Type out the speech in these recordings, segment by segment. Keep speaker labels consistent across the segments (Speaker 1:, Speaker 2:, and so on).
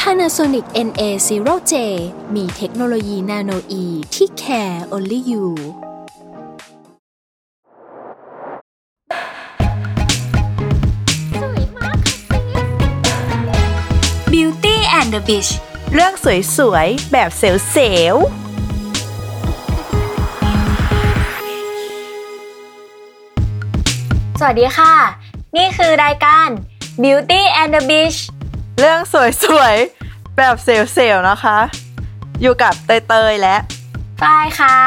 Speaker 1: Panasonic NA0J มีเทคโนโลยีนาโนอีที่ care only you
Speaker 2: Beauty and the Beach
Speaker 3: เรื่องสวยๆ แบบเซลล์
Speaker 2: สวัสดีค่ะ นี่คือรายการ Beauty and the Beach
Speaker 3: ๆ เรื่องสวยๆ แบบเซลล์ๆนะคะ อยู่กับเตยๆและ
Speaker 2: ฝ้ายค่ะ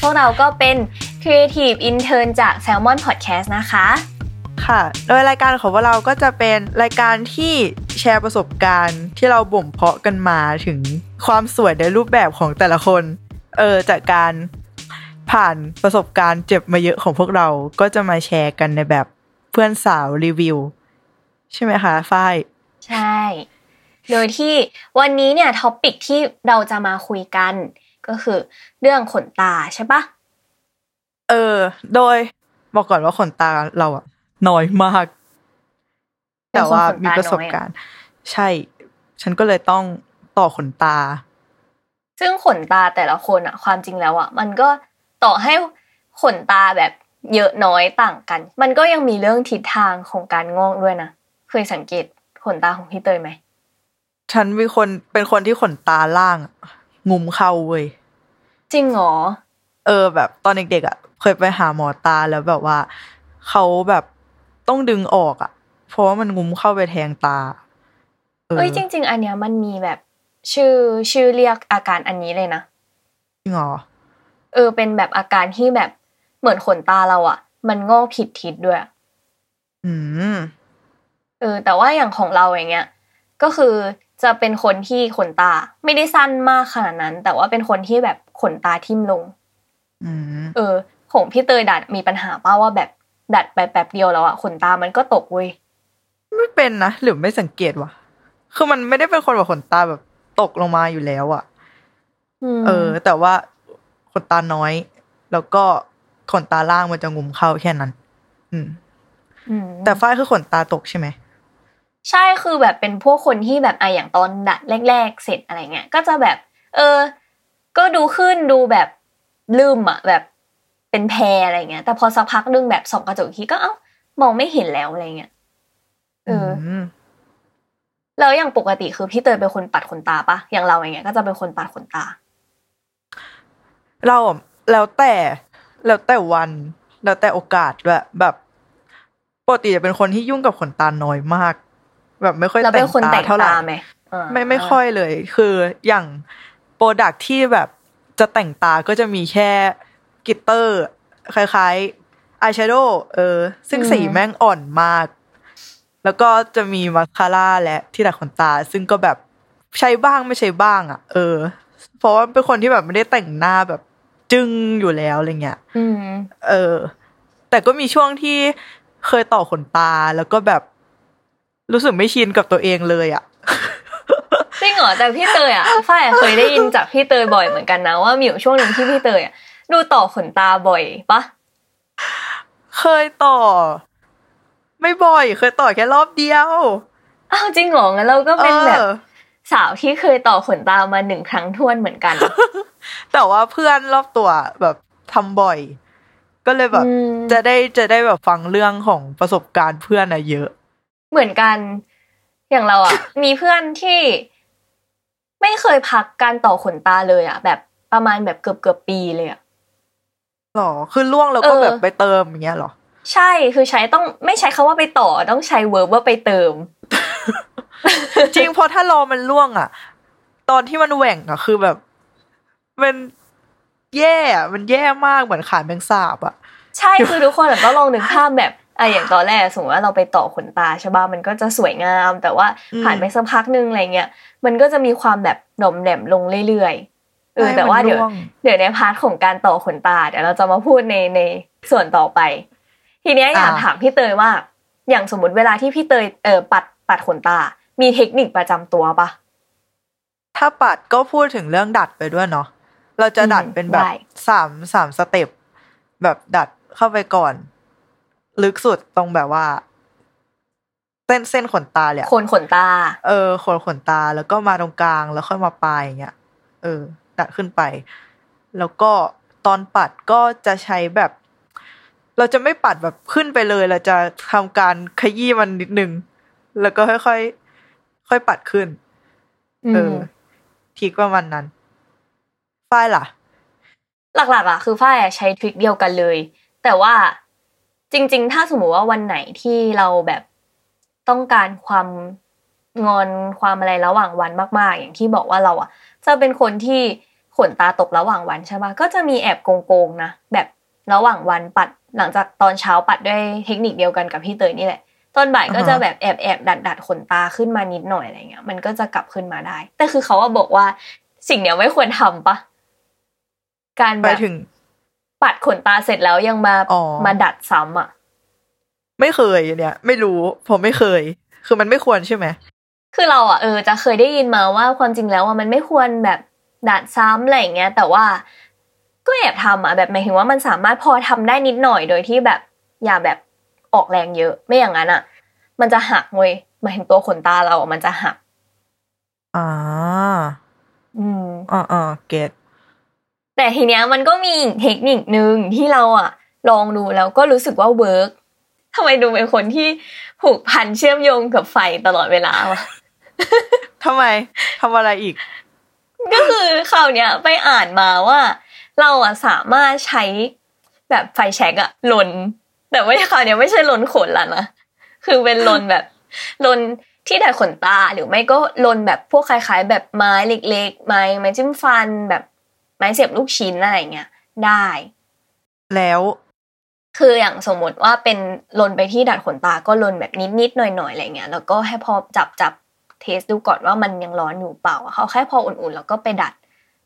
Speaker 2: พวกเราก็เป็น Creative Intern จาก Salmon Podcast นะคะ
Speaker 3: ค่ะ โดยรายการของพวกเราก็จะเป็นรายการที่แชร์ประสบการณ์ ที่เราบ่มเพาะกันมาถึงความสวยในรูปแบบของแต่ละคน เออจากการผ่านประสบการณ์เจ็บมาเยอะของพวกเราก็จะมาแชร์กันในแบบเพื่อนสาวรีวิว ใช่ไหมคะฝ้าย
Speaker 2: ใช่ โดยที่วันนี้เนี่ยท็อปิกที่เราจะมาคุยกัน ก็คือเรื่องขนตาใช่ปะ
Speaker 3: เออ โดยบอกก่อนว่าขนตาเราอะน้อยมาก แต่ว่ามีประสบการณ์ ใช่ ฉันก็เลยต้องต่อขนตา
Speaker 2: ซึ่งขนตาแต่ละคนอะความจริงแล้วอะมันก็ต่อให้ขนตาแบบเยอะน้อยต่างกัน มันก็ยังมีเรื่องทิศทางของการงอกด้วยนะ เคยสังเกต ขนตาของพี่เตยไหม
Speaker 3: ฉันมีคนเป็นคนที่ขนตาล่างอะงุมเข้าเว้ย
Speaker 2: จริงเหรอ
Speaker 3: เออ แบบตอนเด็กๆอะ เคยไปหาหมอตาแล้วแบบว่าเขาแบบต้องดึงออกอะ เพราะว่ามันงุมเข้าไปแทงตา เออ
Speaker 2: เอ้ยจริง ๆ อันเนี้ยมันมีแบบชื่อชื่อเรียกอาการอันนี้เลยนะ
Speaker 3: จริงเหรอ
Speaker 2: เออ เป็นแบบอาการที่แบบเหมือนขนตาเราอะมันงอกผิดทิศด้วย
Speaker 3: อืม
Speaker 2: เออแต่ว่าอย่างของเราอย่างเงี้ยก็คือจะเป็นคนที่ขนตา ไม่ได้สั้นมากขนาดนั้น แต่ว่าเป็นคนที่แบบขนตาทิ่มลง
Speaker 3: อืม
Speaker 2: เออของพี่เตยดัดมีปัญหาป้าว่าแบบดัดไปแป๊บเดียวแล้วอะขนตามันก็ตกเว้ย
Speaker 3: ไม่เป็นนะหรือไม่สังเกตวะคือมันไม่ได้เป็นคนแบบขนตาแบบตกลงมาอยู่แล้วอะ
Speaker 2: ม
Speaker 3: เออ แต่ว่าขนตาน้อย แล้วก็ขนตาล่างมันจะงุมเข้าแค่นั้น อืม
Speaker 2: ม
Speaker 3: แต่ฝ้ายคือขนตาตกใช่ไหม
Speaker 2: ใช่คือแบบเป็นพวกคนที่แบบอะอย่างตอนดัดแรก ๆ เสร็จอะไรเงี้ยก็จะแบบ เออ ก็ดูขึ้นดูแบบลืมอะแบบเป็นแพรอะไรเงี้ย แต่พอสักพักนึงแบบส่องกระจกอีกทีก็เอ้ามองไม่เห็นแล้วอะไรเงี้ยเอออ
Speaker 3: ม
Speaker 2: แล้วอย่างปกติคือพี่เตยเป็นคนปัดขนตาปะอย่างเราอย่างเงี้ยก็จะเป็นคนปัดขนตา
Speaker 3: เราอะแล้วแต่แล้วแต่วัน แล้วแต่โอกาสด้วยแบบปกติจะเป็นคนที่ยุ่งกับขนตาน้อยมาก แบบไม่ค่อย
Speaker 2: เรา
Speaker 3: แต่
Speaker 2: เป็
Speaker 3: ง
Speaker 2: นคน
Speaker 3: ตา
Speaker 2: แต่ง
Speaker 3: เท่าไหร่
Speaker 2: ตาไหมอ่า
Speaker 3: ไม่ไม่ค่อยเลย คืออย่างโปรดักที่แบบจะแต่งตาก็จะมีแค่กลิตเตอร์ คล้ายๆอายแชโดว์เออ ซึ่งสีแม่งอ่อนมาก แล้วก็จะมีมาสคาร่าและที่ดัดขนตา ซึ่งก็แบบใช้บ้างไม่ใช้บ้างอะ เออ เพราะว่าเป็นคนที่แบบไม่ได้แต่งหน้าแบบจึ้งอยู่แล้วอะไรเงี้ย
Speaker 2: อืม
Speaker 3: เออ แต่ก็มีช่วงที่เคยต่อขนตาแล้วก็แบบ รู้สึกไม่ชินกับตัวเองเลยอะ
Speaker 2: จริงเหรอแต่พี่เตยอะฝ้ายอะเคยได้ยินจากพี่เตยบ่อยเหมือนกันนะว่ามีอยู่ช่วงหนึ่งที่พี่เตยอะดูต่อขนตาบ่อยปะ
Speaker 3: เคยต่อ ไม่บ่อย เคยต่อแค่รอบเดียว
Speaker 2: อ้าวจริงเหรองั้นเราก็เป็นแบบ
Speaker 3: ออ
Speaker 2: สาวที่เคยต่อขนตามาหนึ่งครั้งท้วนเหมือนกัน
Speaker 3: แต่ว่าเพื่อนรอบตัวแบบทำบ่อย ก็เลยแบบ
Speaker 2: อืม
Speaker 3: จะได้จะได้แบบฟังเรื่องของประสบการณ์เพื่อนอะเยอะ
Speaker 2: เหมือนกัน อย่างเราอะ มีเพื่อนที่ไม่เคยพักการต่อขนตาเลยอะ แบบประมาณแบบเกือบเกือบปีเลยอะ
Speaker 3: หรอคือล่วงแล้วก็
Speaker 2: เออ
Speaker 3: แบบไปเติมอย่างเงี้ยหรอ
Speaker 2: ใช่คือใช้ต้องไม่ใช้คาว่าไปต่อต้องใช้เวิร์บว่าไปเติม
Speaker 3: จริงเพราะถ้ารอมันล่วง อะ ตอนที่มันแหว่งอะ คือแบบ มันแย่อะมันแย่มากเหมือนขาแมงสาบอะ
Speaker 2: ใช่คือทุกคนอะต้องลองนึกภาพแบบ อะอย่างตอนแรกสมมติว่าเราไปต่อขนตาใช่ป่ะมันก็จะสวยงาม แต่ว่า
Speaker 3: อืม
Speaker 2: ผ่านไปสักพักนึงอะไรเงี้ยมันก็จะมีความแบบหน่อมแหลมลงเรื่อยๆเออ
Speaker 3: ใช่
Speaker 2: แต่ว่า
Speaker 3: มัน
Speaker 2: เดี๋ยว
Speaker 3: ร่วง
Speaker 2: เดี๋ยวในพาร์ทของการต่อขนตาเดี๋ยวเราจะมาพูดในในส่วนต่อไป ทีเนี้ยอยาก
Speaker 3: อ่า
Speaker 2: ถามพี่เตยว่า อย่างสมมติเวลาที่พี่เตยเออปัดปัดขนตา มีเทคนิคประจำตัวปะ
Speaker 3: ถ้าปัดก็พูดถึงเรื่องดัดไปด้วยเนาะเราจะดัด
Speaker 2: อืม
Speaker 3: เป็นแบบ
Speaker 2: ได้
Speaker 3: สามสามสเต็ปแบบดัดเข้าไปก่อน ลึกสุดตรงแบบว่า เส้นเส้นขนตาเลยอะ
Speaker 2: โคนขนตา
Speaker 3: เออขนขนตาแล้วก็มาตรงกลางแล้วค่อยมาปลายอย่างเงี้ยเออดัดขึ้นไป แล้วก็ตอนปัดก็จะใช้แบบ เราจะไม่ปัดแบบขึ้นไปเลย เราจะทำการขยี้มันนิดนึง แล้วก็ค่อยๆค่อยปัดขึ้น เออ
Speaker 2: ม
Speaker 3: ทีกประมาณนั้นฝ้ายล่ะ
Speaker 2: หลักๆอะคือฝ้ายอะใช้ทริคเดียวกันเลย แต่ว่า จริง ๆ ถ้าสมมติว่าวันไหนที่เราแบบต้องการความงอนความอะไรระหว่างวันมากๆ อย่างที่บอกว่าเราอะ จะเป็นคนที่ขนตาตกระหว่างวันใช่ปะก็จะมีแอบโกงๆนะแบบระหว่างวันปัดหลังจากตอนเช้าปัดด้วยเทคนิคเดียวกันกับพี่เตยนี่แหละ ตอนบ่ายก็จะแบบแอบแอบดัดดัดขนตาขึ้นมานิดหน่อยอะไรเงี้ยมันก็จะกลับขึ้นมาได้ แต่คือเขาบอกว่าสิ่งเนี้ยไม่ควรทำปะการแบบ
Speaker 3: ถึง
Speaker 2: ปัดขนตาเสร็จแล้วยังมา
Speaker 3: อ๋อ
Speaker 2: มาดัดซ้ำอะ
Speaker 3: ไม่เคยเนี่ย ไม่รู้ผมไม่เคย คือมันไม่ควรใช่ไหม
Speaker 2: คือเราอะเออจะเคยได้ยินมาว่าความจริงแล้วว่ามันไม่ควรแบบดัดซ้ำอะไรอย่างเงี้ย แต่ว่าก็แอบทำอะแบบหมายถึงว่ามันสามารถพอทำได้นิดหน่อยโดยที่แบบอย่าแบบออกแรงเยอะ ไม่อย่างนั้นอะ มันจะหักเว้ยหมายถึงตัวขนตาเราอะมันจะหัก
Speaker 3: อ่า
Speaker 2: อืม
Speaker 3: อ่าอ่าเก็ต
Speaker 2: แต่ทีเนี้ยมันก็มีอีกเทคนิคนึงที่เราอะลองดูแล้วก็รู้สึกว่า work ทำไมดูเป็นคนที่ผูกพันเชื่อมโยงกับไฟตลอดเวลาวะ
Speaker 3: ทำไมทำอะไรอีก
Speaker 2: ก็คือคราวเนี้ยไปอ่านมาว่า เราอะสามารถใช้แบบไฟแช็กอะลน แต่ว่าคราวเนี้ยไม่ใช่ลนขนละนะคือเป็นลนแบบลนที่ดัดขนตาหรือไม่ก็ลนแบบพวกคล้าย ๆ แบบไม้เล็กๆไม้ไม้จิ้มฟันแบบ ไม้เสียบลูกชิ้นอะไรเงี้ยได้
Speaker 3: แล้ว
Speaker 2: คืออย่างสมมติว่าเป็นลนไปที่ดัดขนตาก็ลนแบบนิดๆหน่อยๆอะไรเงี้ยแล้วก็ให้พอจับจับเทสดูก่อนว่ามันยังร้อนอยู่เปล่าเขาแค่พออุ่นๆแล้วก็ไปดัด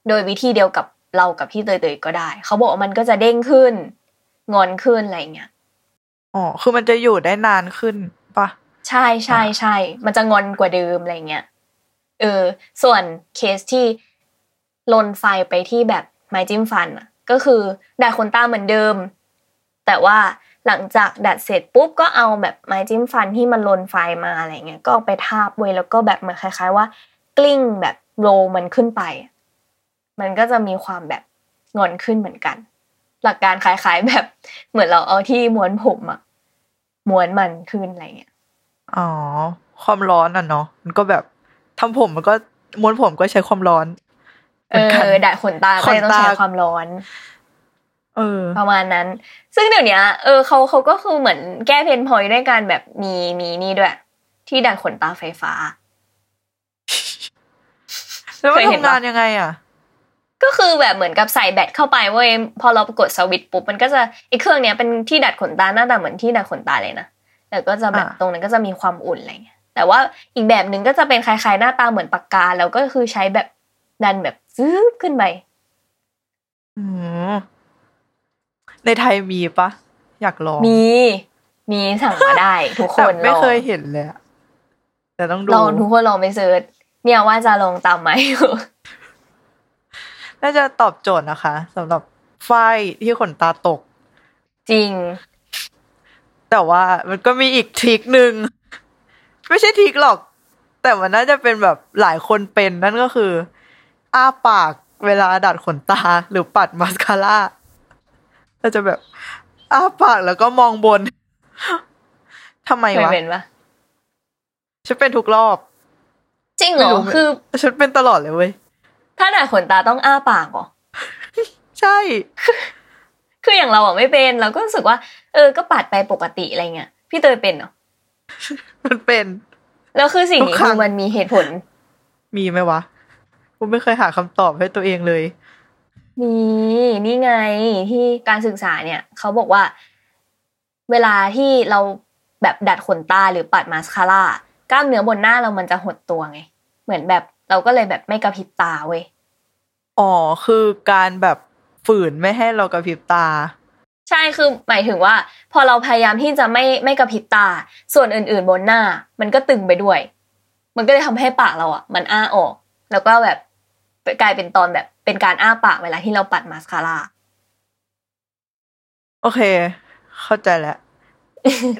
Speaker 2: โดยวิธีเดียวกับเรากับพี่เตยๆก็ได้ เขาบอกว่ามันก็จะเด้งขึ้น งอนขึ้นอะไรเงี้ย
Speaker 3: อ๋อคือมันจะอยู่ได้นานขึ้นปะ
Speaker 2: ใช่ใช่ใช่มันจะงอนกว่าเดิมอะไรเงี้ยเออ ส่วนเคสที่ ลนไฟไปที่แบบไม้จิ้มฟันก็คือดัดขนตาเหมือนเดิม แต่ว่าหลังจากดัดเสร็จปุ๊บก็เอาแบบไม้จิ้มฟันที่มันลนไฟมาอะไรเงี้ยก็ไปทาบไว้แล้วก็แบบเหมือนคล้าย ๆ ว่า กลิ้งแบบโรมันขึ้นไป มันก็จะมีความแบบงอนขึ้นเหมือนกัน หลักการคล้าย ๆ แบบเหมือนเราเอาที่ม้วนผมอะม้วนมันขึ้นอะไรเงี้ย
Speaker 3: อ๋อความร้อนอะเนาะมันก็แบบทำผมมันก็ม้วนผมก็ใช้ความร้อน
Speaker 2: เออดัดขนตาก็เลยต้องใช้ความร้อน
Speaker 3: เออ
Speaker 2: ประมาณนั้น ซึ่งเดี๋ยวเนี้ยเออเขาเขาก็คือเหมือนแก้เพนพอยด้วยการแบบมีมีนี่ด้วย ที่ดัดขนตาไฟฟ้า
Speaker 3: แล้วมัน
Speaker 2: เคยเห็นปะ
Speaker 3: ทำงานยังไงอะ
Speaker 2: ก็คือแบบเหมือนกับใส่แบตเข้าไปเว้ยพอเรากดสวิตช์ปุ๊บมันก็จะไอ้เครื่องเนี้ยเป็นที่ดัดขนตาหน้าตาเหมือนที่ดัดขนตาเลยนะแต่ก็จะแบบ
Speaker 3: อ่า
Speaker 2: ตรงนั้นก็จะมีความอุ่นอะไรเงี้ยแต่ว่าอีกแบบหนึ่งก็จะเป็นคล้ายๆหน้าตาเหมือนปากกาแล้วก็คือใช้แบบดันแบบ ซึบขึ้นไป
Speaker 3: อืมในไทยมีปะอยากลอง
Speaker 2: มี มีสั่งมาได้ ทุกค
Speaker 3: แต่
Speaker 2: น
Speaker 3: ไม่
Speaker 2: ลอง
Speaker 3: เคยเห็นเลยอะแต่ต้องดู
Speaker 2: ลองทุกคนลองไปเซิร์ชเนี่ยว่าจะลองตามไหม
Speaker 3: น่าจะตอบโจทย์นะคะสำหรับฝ้ายที่ขนตาตก
Speaker 2: จริง
Speaker 3: แต่ว่ามันก็มีอีกทริคหนึ่งไม่ใช่ทริคหรอก แต่มันน่าจะเป็นแบบหลายคนเป็นนั่นก็คือ อ้าปากเวลาดัดขนตาหรือปัดมาสคาร่าก็จะแบบอ้าปากแล้วก็มองบนทำไม
Speaker 2: เคยวะเป็นปะ
Speaker 3: ฉันเป็นทุกรอบ
Speaker 2: จริงเหร
Speaker 3: ไม่
Speaker 2: อ
Speaker 3: รู้
Speaker 2: คือ
Speaker 3: ฉันเป็นตลอดเลยเว้ย
Speaker 2: ถ้าดัดขนตาต้องอ้าปากเหรอ
Speaker 3: ใช่
Speaker 2: คืออย่างเราอะไม่เป็น เราก็รู้สึกว่า เออ ก็ปัดไปปกติอะไรเงี้ย พี่เตยเป็นเหรอ
Speaker 3: มันเป็น
Speaker 2: แล้วคือสิ่ง
Speaker 3: ทุ
Speaker 2: นี้
Speaker 3: กครั้
Speaker 2: คื
Speaker 3: ง
Speaker 2: อมันมีเหตุผล
Speaker 3: มีไหมวะ กูไม่เคยหาคำตอบให้ตัวเองเลย
Speaker 2: มีนี่ไงที่การศึกษาเนี่ยเขาบอกว่า เวลาที่เราแบบดัดขนตาหรือปัดมาสคาร่ากล้ามเนื้อบนหน้าเรามันจะหดตัวไง เหมือนแบบเราก็เลยแบบไม่กระพริบตาเว้ย
Speaker 3: อ๋อคือการแบบฝืนไม่ให้เรากระพริบตา
Speaker 2: ใช่คือหมายถึงว่า พอเราพยายามที่จะไม่ไม่กระพริบตา ส่วนอื่น ๆ บนหน้า มันก็ตึงไปด้วย มันก็เลยทำให้ปากเราอะ มันอ้าออก แล้วก็แบบกลายเป็นตอนแบบเป็นการอ้าปากเวลาที่เราปัดมาสคาร่า
Speaker 3: โอเค เข้าใจแล้ว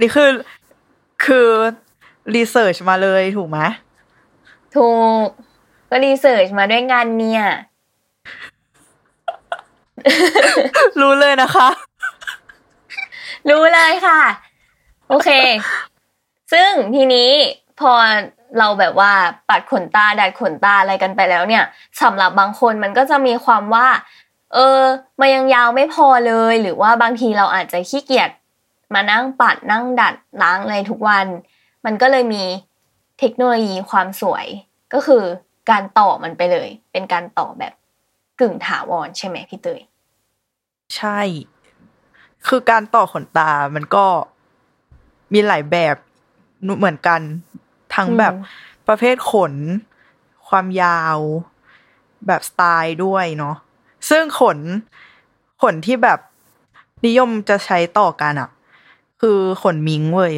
Speaker 3: นี่คือคือรีเสิร์ชมาเลยถูกไหม
Speaker 2: ถูก ก็รีเสิร์ชมาด้วยกันเนี่ย
Speaker 3: รู้เลยนะคะ
Speaker 2: รู้เลยค่ะ โอเค ซึ่งทีนี้พอ เราแบบว่าปัดขนตาดัดขนตาอะไรกันไปแล้วเนี่ยสำหรับบางคนมันก็จะมีความว่า เออมันยังยาวไม่พอเลย หรือว่าบางทีเราอาจจะขี้เกียจมานั่งปัดนั่งดัดล้างอะไรทุกวัน มันก็เลยมีเทคโนโลยีความสวยก็คือการต่อมันไปเลย เป็นการต่อแบบกึ่งถาวรใช่ไหมพี่เตย
Speaker 3: ใช่ คือการต่อขนตามันก็มีหลายแบบเหมือนกัน ทั้งแบบ
Speaker 2: อืม
Speaker 3: ประเภทขน ความยาวแบบสไตล์ด้วยเนาะซึ่งขนขนที่แบบนิยมจะใช้ต่อกันอะคือขนมิงเว้ย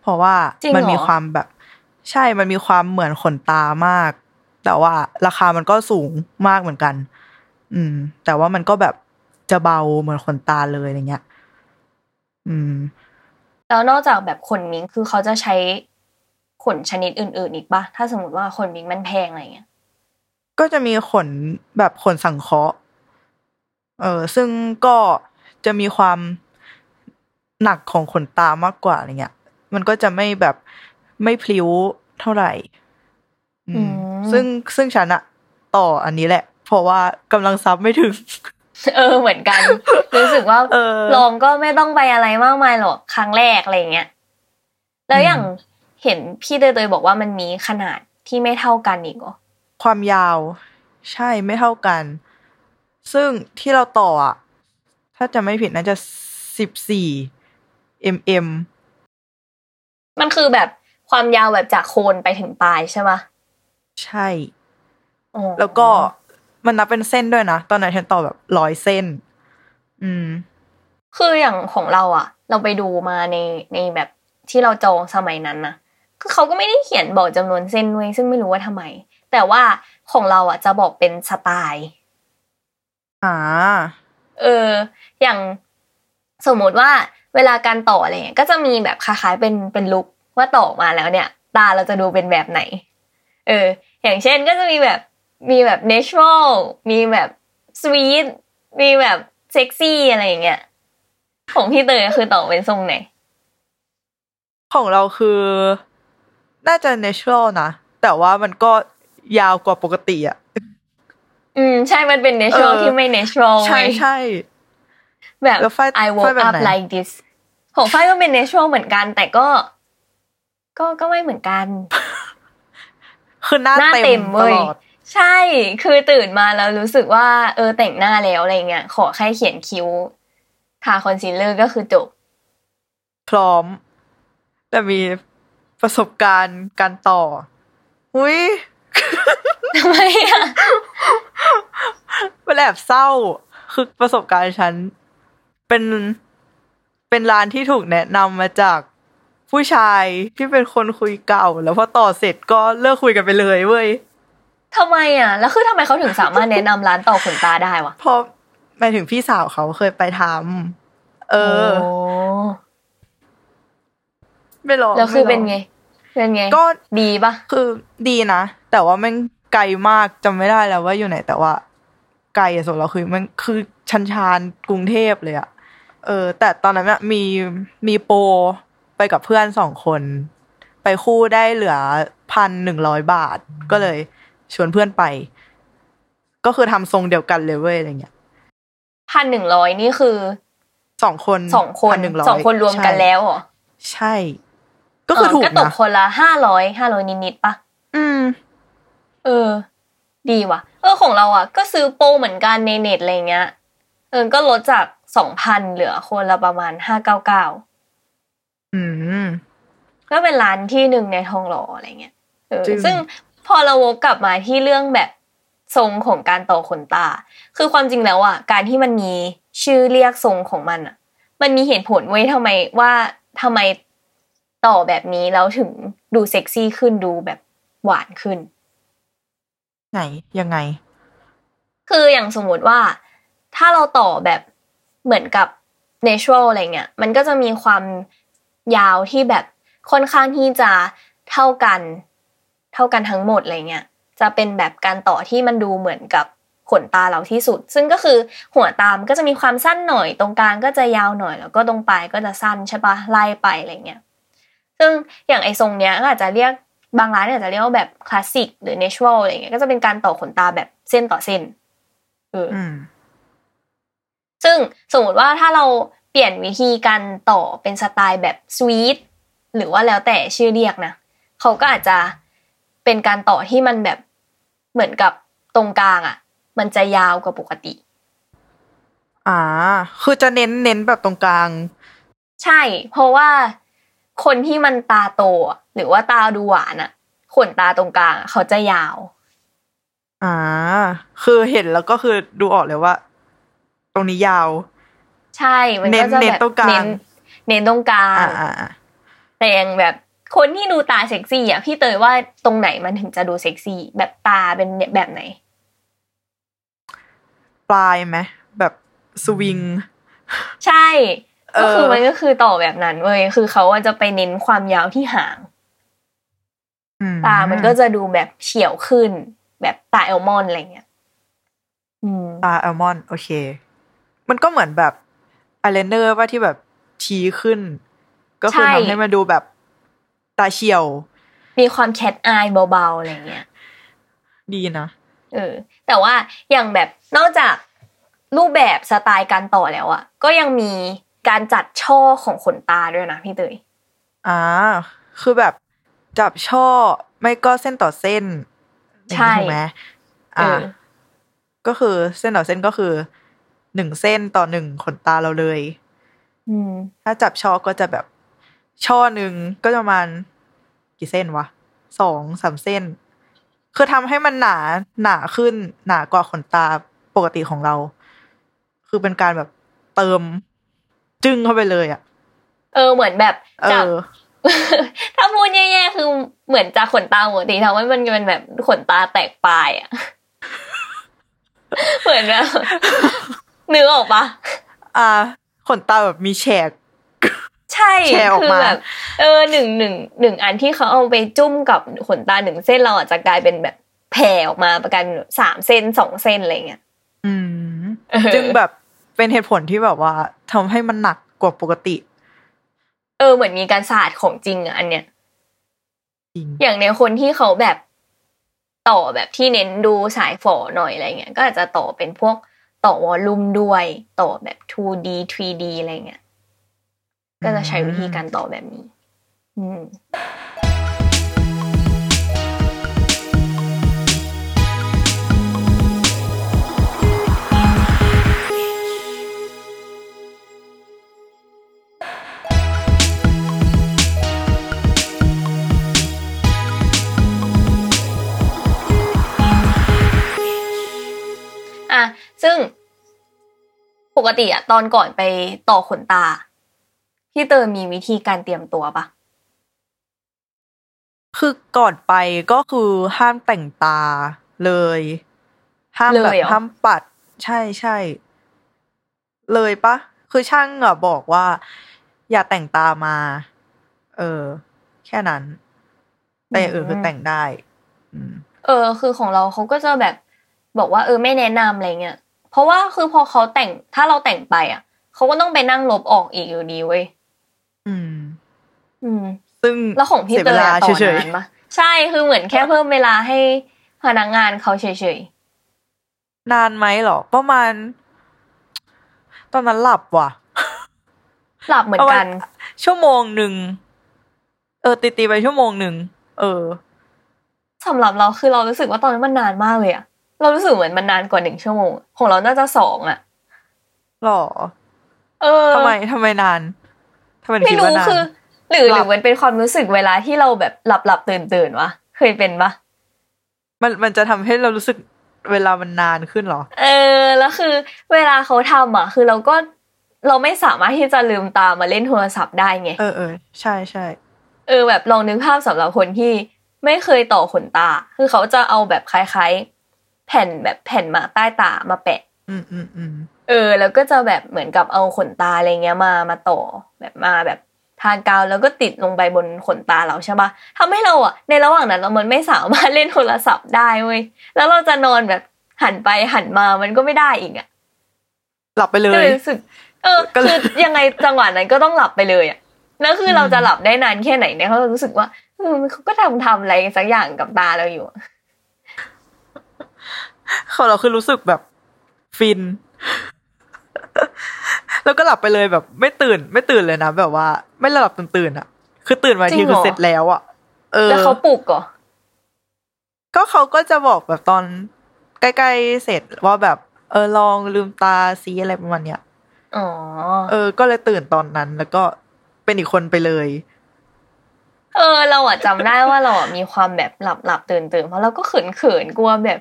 Speaker 3: เพราะว่า
Speaker 2: จริงเหรอ
Speaker 3: มันมีความแบบ ใช่มันมีความเหมือนขนตามาก แต่ว่าราคามันก็สูงมากเหมือนกัน อืม แต่ว่ามันก็แบบจะเบาเหมือนขนตาเลยอะไรเงี้ย อืม
Speaker 2: แล้วนอกจากแบบขนมิงคือเขาจะใช้ ขนชนิดอื่น ๆ อีกปะถ้าสมมติว่าขนมิงมันแพงอะไรเงี้ย
Speaker 3: ก็จะมีขนแบบขนสังเคราะห์เออซึ่งก็จะมีความหนักของขนตามากกว่าอะไรเงี้ย มันก็จะไม่แบบไม่พลิ้วเท่าไหร่อืมซึ่งซึ่งฉันอะต่ออันนี้แหละ เพราะว่ากำลังซับไม่ถึง
Speaker 2: เออเหมือนกัน รู้สึกว่า
Speaker 3: เออ
Speaker 2: ลองก็ไม่ต้องไปอะไรมากมายหรอกครั้งแรกอะไรเงี้ย แล้วอย่าง
Speaker 3: อืม
Speaker 2: เห็นพี่เตยๆบอกว่ามันมีขนาดที่ไม่เท่ากันอีกเหรอ
Speaker 3: ความยาว ใช่ไม่เท่ากัน ซึ่งที่เราต่ออะถ้าจะไม่ผิดน่าจะสิบสี่ mm
Speaker 2: มันคือแบบความยาวแบบจากโคนไปถึงปลายใช่ปะ
Speaker 3: ใช่
Speaker 2: อ๋อ
Speaker 3: แล้วก็มันนับเป็นเส้นด้วยนะ ตอนนั้นฉันต่อแบบร้อยเส้น อืม
Speaker 2: คืออย่างของเราอะเราไปดูมาในในแบบที่เราจองสมัยนั้นนะ คือเขาก็ไม่ได้เขียนบอกจำนวนเส้นไว้ซึ่งไม่รู้ว่าทำไม แต่ว่าของเราอะจะบอกเป็นสไตล์
Speaker 3: อ่า
Speaker 2: เออ อย่างสมมติว่าเวลาการต่ออะไรเงี้ยก็จะมีแบบคล้ายๆเป็นเป็นลุกว่าต่อมาแล้วเนี่ย ตาเราจะดูเป็นแบบไหน เออ อย่างเช่นก็จะมีแบบมีแบบ natural มีแบบ sweet มีแบบเซ็กซี่อะไรอย่างเงี้ยของพี่เตยคือต่อเป็นทรงไหน
Speaker 3: ของเราคือ น่าจะ natural นะ แต่ว่ามันก็ยาวกว่าปกติอะ
Speaker 2: อืม ใช่มันเป็น natural
Speaker 3: เออ
Speaker 2: ที่ไม่ natural
Speaker 3: ใช่
Speaker 2: ไง
Speaker 3: ใช่
Speaker 2: แบบ
Speaker 3: แล้วฝ้าย
Speaker 2: I woke
Speaker 3: ฝ้ายแบบ
Speaker 2: up
Speaker 3: ไหน
Speaker 2: like this ของฝ้ายก็เป็น natural เหมือนกัน แต่ก็ ก็ก็ไม่เหมือนกัน
Speaker 3: คือหน้า
Speaker 2: หน้า
Speaker 3: เต็
Speaker 2: เต็ม
Speaker 3: มต
Speaker 2: เว้ย
Speaker 3: ลอด
Speaker 2: ใช่ คือตื่นมาแล้วรู้สึกว่า เออแต่งหน้าแล้วอะไรเงี้ย ขอแค่เขียนคิ้ว ทาคอนซีลเลอร์ก็คือจบ
Speaker 3: พร้อม แต่มี ประสบการณ์การต่ออุ้ย
Speaker 2: ทำไมอะ
Speaker 3: เป็นแอบเศร้า คือประสบการณ์ฉัน เป็นเป็นร้านที่ถูกแนะนำมาจากผู้ชายที่เป็นคนคุยเก่า แล้วพอต่อเสร็จก็เลิกคุยกันไปเลยเว้ย
Speaker 2: ทำไมอะ แล้วคือทำไมเขาถึงสามารถแนะนำร้านต่อขนตาได้วะ
Speaker 3: เพราะหมายถึงพี่สาวเขาเคยไปทำเออ
Speaker 2: โไม่
Speaker 3: รอ
Speaker 2: แล้วคือ
Speaker 3: ไม่ร
Speaker 2: เป็นไง เป็นไง
Speaker 3: ก็
Speaker 2: ดีปะ
Speaker 3: คือดีนะ แต่ว่าแมันไกลมากจำไม่ได้แล้วว่าอยู่ไหน แต่ว่า ไกลอะสำหรับเราคือมันคือชันชานกรุงเทพเลยอะเออ แต่ตอนนั้นอะมีมีโปรไปกับเพื่อนสองคน ไปคู่ได้เหลือพันหนึ่งร้อยบาท ก็เลยชวนเพื่อนไป ก็คือทำทรงเดียวกันเลยเว้ยอะไรเงี้ย
Speaker 2: พันหนึ่งร้อยนี่คือ
Speaker 3: สองคน
Speaker 2: สองคน
Speaker 3: หนึ่งร้อย
Speaker 2: สองคนรวมกันแล้วเหรอ
Speaker 3: ใช่ ก็คือถูก
Speaker 2: ก็ตก
Speaker 3: นะ
Speaker 2: คนละห้าร้อยห้าร้อยนิดๆปะ
Speaker 3: อืม
Speaker 2: เออ ดีว่ะ เออของเราอะ ก็ซื้อโปรเหมือนกันในเน็ตอะไรเงี้ยเออก็ลดจากสองพันเหลือคนละประมาณห้าเก้าเก้า
Speaker 3: อืม
Speaker 2: ก็เป็นร้านที่หนึ่งในทองหล่ออะไรเงี้ยเออ
Speaker 3: จริง
Speaker 2: ซึ่งพอเราวกกลับมาที่เรื่องแบบทรงของการต่อขนตา คือความจริงแล้วอะ การที่มันมีชื่อเรียกทรงของมันอะ มันมีเหตุผลไว้ยทำไมว่าทำไม ต่อแบบนี้แล้วถึงดูเซ็กซี่ขึ้นดูแบบหวานขึ้น
Speaker 3: ไหนยังไง
Speaker 2: คืออย่างสมมติว่า ถ้าเราต่อแบบเหมือนกับ natural อะไรเงี้ยมันก็จะมีความยาวที่แบบค่อนข้างที่จะเท่ากัน เท่ากันทั้งหมดอะไรเงี้ยจะเป็นแบบการต่อที่มันดูเหมือนกับขนตาเราที่สุด ซึ่งก็คือหัวตามก็จะมีความสั้นหน่อย ตรงกลางก็จะยาวหน่อย แล้วก็ตรงปลายก็จะสั้นใช่ปะไล่ไปอะไรเงี้ย ซึ่งอย่างไอ้ทรงเนี้ยก็อาจจะเรียกบางร้านเนี่ยอาจจะเรียกว่าแบบคลาสสิกหรือ natural อะไรเงี้ยก็จะเป็นการต่อขนตาแบบเส้นต่อเส้นเอออ
Speaker 3: อืม
Speaker 2: ซึ่งสมมติว่าถ้าเราเปลี่ยนวิธีการต่อเป็นสไตล์แบบสวีทหรือว่าแล้วแต่ชื่อเรียกนะเขาก็อาจจะเป็นการต่อที่มันแบบเหมือนกับตรงกลางอะ มันจะยาวกว่าปกติ
Speaker 3: อ่า คือจะเน้นเน้นแบบตรงกลาง
Speaker 2: ใช่ เพราะว่า คนที่มันตาโตอะหรือว่าตาดูหวานอะขนตาตรงกลางอะเขาจะยาว
Speaker 3: อ่า คือเห็นแล้วก็คือดูออกเลยว่า ตรงนี้ยาว
Speaker 2: ใช่ มันก็จะ
Speaker 3: เน้น
Speaker 2: แบบ
Speaker 3: เน้นตรงกลาง
Speaker 2: เน้นเน้นตรงกลาง
Speaker 3: อ่าอ่าอ่า
Speaker 2: แต่อย่างแบบคนที่ดูตาเซ็กซี่อะพี่เตยว่าตรงไหนมันถึงจะดูเซ็กซี่ แบบตาเป็นแบบไหน
Speaker 3: ปลายไหมแบบสวิง
Speaker 2: ใช่
Speaker 3: เออ
Speaker 2: ก็คือมันก็คือต่อแบบนั้นเว้ยคือเขาอะจะไปเน้นความยาวที่หาง
Speaker 3: อื
Speaker 2: ตา มันก็จะดูแบบเฉี่ยวขึ้น แบบตาแอลมอนด์อะไรเงี้ยอืม
Speaker 3: ตาแอลมอนด์โอเค มันก็เหมือนแบบอายไลเนอร์ว่าที่แบบชี้ขึ้น ก็คือทำให้มันดูแบบตาเฉียว
Speaker 2: มีความแคทอายเบาๆอะไรเงี้ย
Speaker 3: ดีนะ
Speaker 2: เออ แต่ว่าอย่างแบบนอกจากรูปแบบสไตล์การต่อแล้วอะก็ยังมี การจัดช่อของขนตาด้วยนะพี่เตย
Speaker 3: อ่าคือแบบจับช่อไม่ก็เส้นต่อเส้น
Speaker 2: ใช่
Speaker 3: อย่างนี้ถูกไหม
Speaker 2: เอ
Speaker 3: อ่า
Speaker 2: อ
Speaker 3: ก็คือเส้นต่อเส้นก็คือหนึ่งเส้นต่อหนึ่งขนตาเราเลย
Speaker 2: อืม
Speaker 3: ถ้าจับช่อก็จะแบบช่อหนึ่งก็จะประมาณกี่เส้นวะสองสามเส้น คือทำให้มันหนาหนาขึ้น หนากว่าขนตาปกติของเรา คือเป็นการแบบเติม จึ้งเข้าไปเลยอะ
Speaker 2: เออเหมือนแบบ
Speaker 3: เอ
Speaker 2: จาก
Speaker 3: อ
Speaker 2: ถ้าพูดแย่ๆคือเหมือนจากขนตาปกติทำให้มันเป็นแบบขนตาแตกปลายอะเหมือนแบบนึกออกปะ
Speaker 3: อ่า ขนตาแบบมีแฉก
Speaker 2: ใช่
Speaker 3: แชร์ออก
Speaker 2: คื
Speaker 3: มา
Speaker 2: แบบเออหนึ่งหนึ่งหนึ่งอันที่เขาเอาไปจุ้มกับขนตาหนึ่งเส้นเราอาจจะกลายเป็นแบบแผ่ออกมาประกันสามเส้นสองเส้นอะไรเงี้ย
Speaker 3: อืม
Speaker 2: เออ
Speaker 3: จึงแบบ เป็นเหตุผลที่แบบว่าทำให้มันหนักกว่าปกติ
Speaker 2: เออ เหมือนมีการศาสตร์ของจริงอะอันเนี้ย
Speaker 3: จริง
Speaker 2: อย่างในคนที่เขาแบบต่อแบบที่เน้นดูสายฝอหน่อยอะไรเงี้ย ก็อาจจะต่อเป็นพวกต่อวอลลุ่มด้วย ต่อแบบ 2D 3D อะไรเงี้ย ก็จะใช้วิธีการต่อแบบนี้ อืม กติอะตอนก่อนไปต่อขนตา พี่เตอมีวิธีการเตรียมตัวปะ
Speaker 3: คือก่อนไปก็คือห้ามแต่งตาเลย ห้ามแบบ
Speaker 2: เลยเหรอ
Speaker 3: ห้ามปัด ใช่ใช่เลยปะคือช่างอะบอกว่า อย่าแต่งตามา เออ แค่นั้น แต่อย่างอื่นคือแต่งได้อืม
Speaker 2: เออ คือของเราเขาก็จะแบบ บอกว่า เออไม่แนะนำอะไรเงี้ย เพราะว่าคือพอเขาแต่งถ้าเราแต่งไปอะเขาก็ต้องไปนั่งลบออกอีกอยู่ดีเว้ย
Speaker 3: อืม
Speaker 2: อืม
Speaker 3: ซึ่ง
Speaker 2: แล้วของพี่
Speaker 3: สี
Speaker 2: เตย
Speaker 3: วลา
Speaker 2: อะต่อ
Speaker 3: เฉย
Speaker 2: นานปะใช่คือเหมือนแค่เพิ่มเวลาให้พนักงานเขาเฉย
Speaker 3: ๆนานไหมเหรอประมาณ ตอนนั้นหลับว่ะ
Speaker 2: ๆหลับเหมือนกัน
Speaker 3: ประมาณชั่วโมงหนึ่งเออตีตีๆไปชั่วโมงหนึ่งเออ
Speaker 2: สำหรับเราคือเรารู้สึกว่าตอนนั้นมันนานมากเลยอะ เรารู้สึกเหมือนมันนานกว่าหนึ่งชั่วโมง ของเราน่าจะสองอะ
Speaker 3: หรอ
Speaker 2: เออ
Speaker 3: ทำไมทำไมนานทำไมถึง
Speaker 2: ไม่
Speaker 3: คิด
Speaker 2: รู้
Speaker 3: ว่านาน
Speaker 2: คือ หรือห
Speaker 3: หลั
Speaker 2: รื
Speaker 3: บ
Speaker 2: อมันเป็นความรู้สึกเวลาที่เราแบบหลับหลับตื่นตื่นๆวะเคยเป็นปะ
Speaker 3: มันมันจะทำให้เรารู้สึกเวลามันนานขึ้นเหรอ
Speaker 2: เออ แล้วคือ เวลาเขาทำอะ คือเราก็เราไม่สามารถที่จะลืมตามาเล่นโทรศัพท์ได้ไง
Speaker 3: เออเออใช่ใช่
Speaker 2: เออแบบลองนึกภาพสำหรับคนที่ไม่เคยต่อขนตา คือเขาจะเอาแบบคล้ายๆ แผ่นแบบแผ่นมาใต้ตามาแปะ
Speaker 3: อืมอืมอืม
Speaker 2: เออ แล้วก็จะแบบเหมือนกับเอาขนตาอะไรเงี้ยมามาต่อแบบมาแบบทากาวแล้วก็ติดลงไปบนขนตาเราใช่ปะทำให้เราอะในระหว่างนั้นเรามันไม่สามารถเล่นโทรศัพท์ได้เว้ยแล้วเราจะนอนแบบหันไปหันมามันก็ไม่ได้อีกอะ
Speaker 3: หลับไปเล
Speaker 2: ก็
Speaker 3: ย
Speaker 2: เลยรู้สึกเออ
Speaker 3: ก็เลย
Speaker 2: คือยังไงจังหวะนั้นก็ต้องหลับไปเลยอะแล้วคือเราจะหลับได้นานแค่ไหนเนี่ยเขารู้สึกว่าเออมันเขาก็ทำทำอะไรสักอย่างกับตาเราอยู่ อะ
Speaker 3: ของเราคือรู้สึกแบบฟิน แล้วก็หลับไปเลยแบบ ไม่ตื่น ไม่ตื่นเลยนะแบบว่า ไม่หลับตื่นตื่นๆอะ คือตื่นมาอีกทีคือเสร็จแล้วอะ เออ
Speaker 2: แล้วเขาปลุกก่อ
Speaker 3: ก็เขาก็จะบอกแบบตอนใกล้ๆเสร็จว่าแบบ เออลองลืมตาซีอะไรประมาณเนี้ย
Speaker 2: อ๋อ
Speaker 3: เออ ก็เลยตื่นตอนนั้น แล้วก็เป็นอีกคนไปเลย
Speaker 2: เออ เราอะจำได้ว่าเราอะมีความแบบหลับหลับตื่นตื่นเพราะเราก็เขินเขินๆกลัวแบบ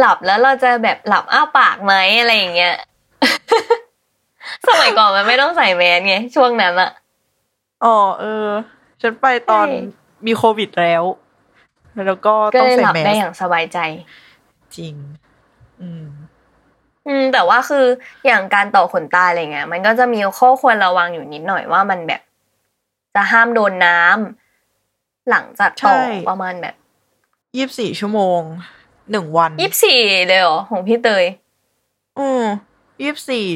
Speaker 2: หลับแล้วเราจะแบบหลับอ้าปากไหมอะไรอย่างเงี้ย สมัยก่อนมันไม่ต้องใส่แมสไงช่วงนั้นอะ
Speaker 3: อ๋อเออ ฉันไปตอน
Speaker 2: ใช่
Speaker 3: มีโควิดแล้ว แล้วก็
Speaker 2: ก็
Speaker 3: ต้อง
Speaker 2: เลย
Speaker 3: ใส่
Speaker 2: หลับ
Speaker 3: แม
Speaker 2: ได้
Speaker 3: ส
Speaker 2: อย่างสบายใจ
Speaker 3: จริง อืม
Speaker 2: อืม แต่ว่าคืออย่างการต่อขนตาอะไรเงี้ยมันก็จะมีข้อควรระวังอยู่นิดหน่อยว่ามันแบบ จะห้ามโดนน้ำหลังจากต่อ
Speaker 3: ใช่
Speaker 2: ประมาณแบบ
Speaker 3: ยี่สิบสี่ชั่วโมง หนึ่งวัน
Speaker 2: ยี่สิบสี่เลยเหรอของพี่เตย
Speaker 3: อืมยี่สิบสี่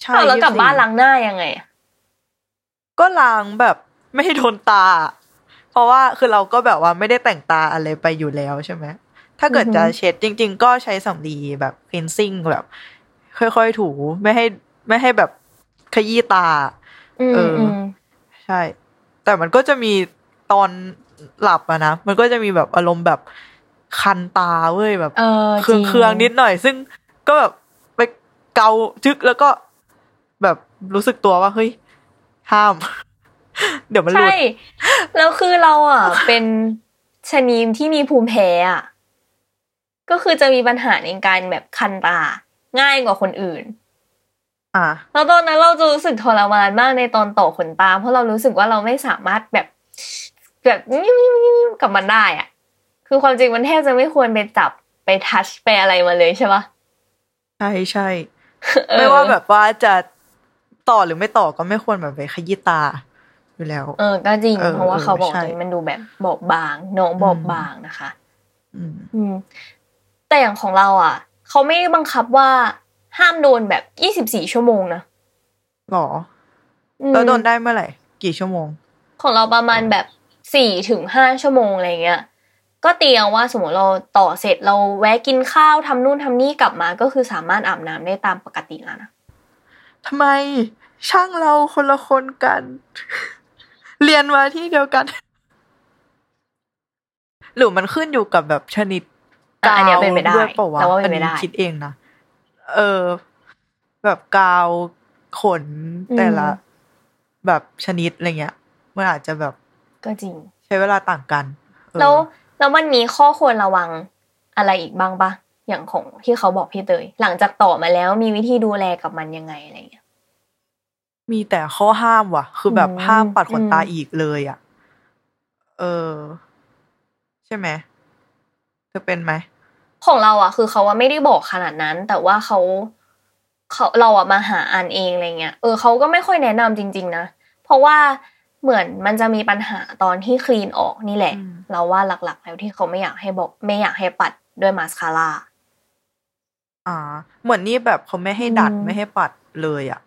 Speaker 3: ใช่
Speaker 2: เอาแล้วกลับ
Speaker 3: 24
Speaker 2: บ้านล้างหน้ายังไงอะ
Speaker 3: ก็ล้างแบบไม่ให้โดนตา เพราะว่าคือเราก็แบบว่าไม่ได้แต่งตาอะไรไปอยู่แล้วใช่ไหมถ้าเกิดจะเช็ดจริง ๆ ก็ใช้สำลีแบบ cleansing แบบ ค่อยๆถูไม่ให้ไม่ให้แบบขยี้ตา
Speaker 2: อืม
Speaker 3: เอออื
Speaker 2: ม
Speaker 3: ใช่ แต่มันก็จะมีตอนหลับอะนะ มันก็จะมีแบบอารมณ์แบบ คันตาเว้ยแบบ
Speaker 2: เออ
Speaker 3: เคือง
Speaker 2: จริ
Speaker 3: เคืองๆนิดหน่อย ซึ่งก็แบบไปเกาจึกแล้วก็แบบรู้สึกตัวว่าเฮ้ยห้าม เดี๋ยวมันหลุ
Speaker 2: ใช่
Speaker 3: ด
Speaker 2: แล้วคือเราอะ เป็นชะนีมที่มีภูมิแพ้อะก็คือจะมีปัญหาในการแบบคันตาง่ายกว่าคนอื่น
Speaker 3: อะ
Speaker 2: แล้วตอนนั้นเราจะรู้สึกทรมานมากในตอนต่อขนตา เพราะเรารู้สึกว่าเราไม่สามารถแบบ แบบกับมันได้อะ คือความจริงมันแทบจะไม่ควรไปจับไปทัชไปอะไรมาเลยใช่ปะ
Speaker 3: ใช่ใช่
Speaker 2: เออ
Speaker 3: ไม่ว่าแบบว่าจะต่อหรือไม่ต่อก็ไม่ควรแบบไปขยี้ตาอยู่แล้ว
Speaker 2: เออ ก็จริง
Speaker 3: เออ
Speaker 2: เพราะว่าเขาบอก
Speaker 3: ใช่
Speaker 2: ตรงนี้มันดูแบบบอบบางน้องบอบบางนะคะ
Speaker 3: อืม
Speaker 2: อืมแต่อย่างของเราอะเขาไม่ได้บังคับว่าห้ามโดนแบบยี่สิบสี่ชั่วโมงนะ
Speaker 3: หรอ
Speaker 2: อืม
Speaker 3: แล้วโดนได้เมื่อไหร่ กี่ชั่วโมง
Speaker 2: ของเราประมาณแบบสี่ถึงห้าชั่วโมงอะไรเงี้ย ก็เตียงว่าสมมติเราต่อเสร็จเราแวะกินข้าวทำนู่นทำนี่กลับมา ก็คือสามารถอาบน้ำได้ตามปกติแล้วนะ
Speaker 3: ทำไมช่างเราคนละคนกัน เรียนมาที่เดียวกัน หรือมันขึ้นอยู่กับแบบชนิด
Speaker 2: อะอันเนี้ยเป็นไปได้
Speaker 3: ด้วยเปล่าวะ
Speaker 2: เราว่าเป็
Speaker 3: อั
Speaker 2: น
Speaker 3: น
Speaker 2: ไป
Speaker 3: นี้
Speaker 2: ได้
Speaker 3: คิดเองนะเออ แบบกาวขน
Speaker 2: อืม
Speaker 3: แต่ละ แบบชนิดอะไรเงี้ยมันอาจจะแบบ
Speaker 2: ก็จริง
Speaker 3: ใช้เวลาต่างกันเออ
Speaker 2: แล้ว แล้วมันมีข้อควรระวังอะไรอีกบ้างปะอย่างของที่เขาบอกพี่เตย หลังจากต่อมาแล้วมีวิธีดูแลกับมันยังไงอะไรเงี้ย
Speaker 3: มีแต่ข้อห้ามว่ะ คือแบบ
Speaker 2: อืม
Speaker 3: ห้ามปัดขนตา
Speaker 2: อืม
Speaker 3: อีกเลยอะ เออ ใช่ไหมเธอเป็นไหม
Speaker 2: ของเราอะ คือเขาว่าไม่ได้บอกขนาดนั้น แต่ว่าเขาเขาเราอะมาหาอ่านเองอะไรเงี้ยเออเขาก็ไม่ค่อยแนะนำจริง ๆ นะเพราะว่า เหมือนมันจะมีปัญหาตอนที่คลีนออกนี่แหละ
Speaker 3: อืม
Speaker 2: เราว่าหลักๆ แล้วที่เขาไม่อยากให้บอกไม่อยากให้ปัดด้วยมาสคาร่า
Speaker 3: อ่า เหมือนนี่แบบเขาไม่ให้ดัด
Speaker 2: อืม
Speaker 3: ไม่ให้ปัดเลยอะ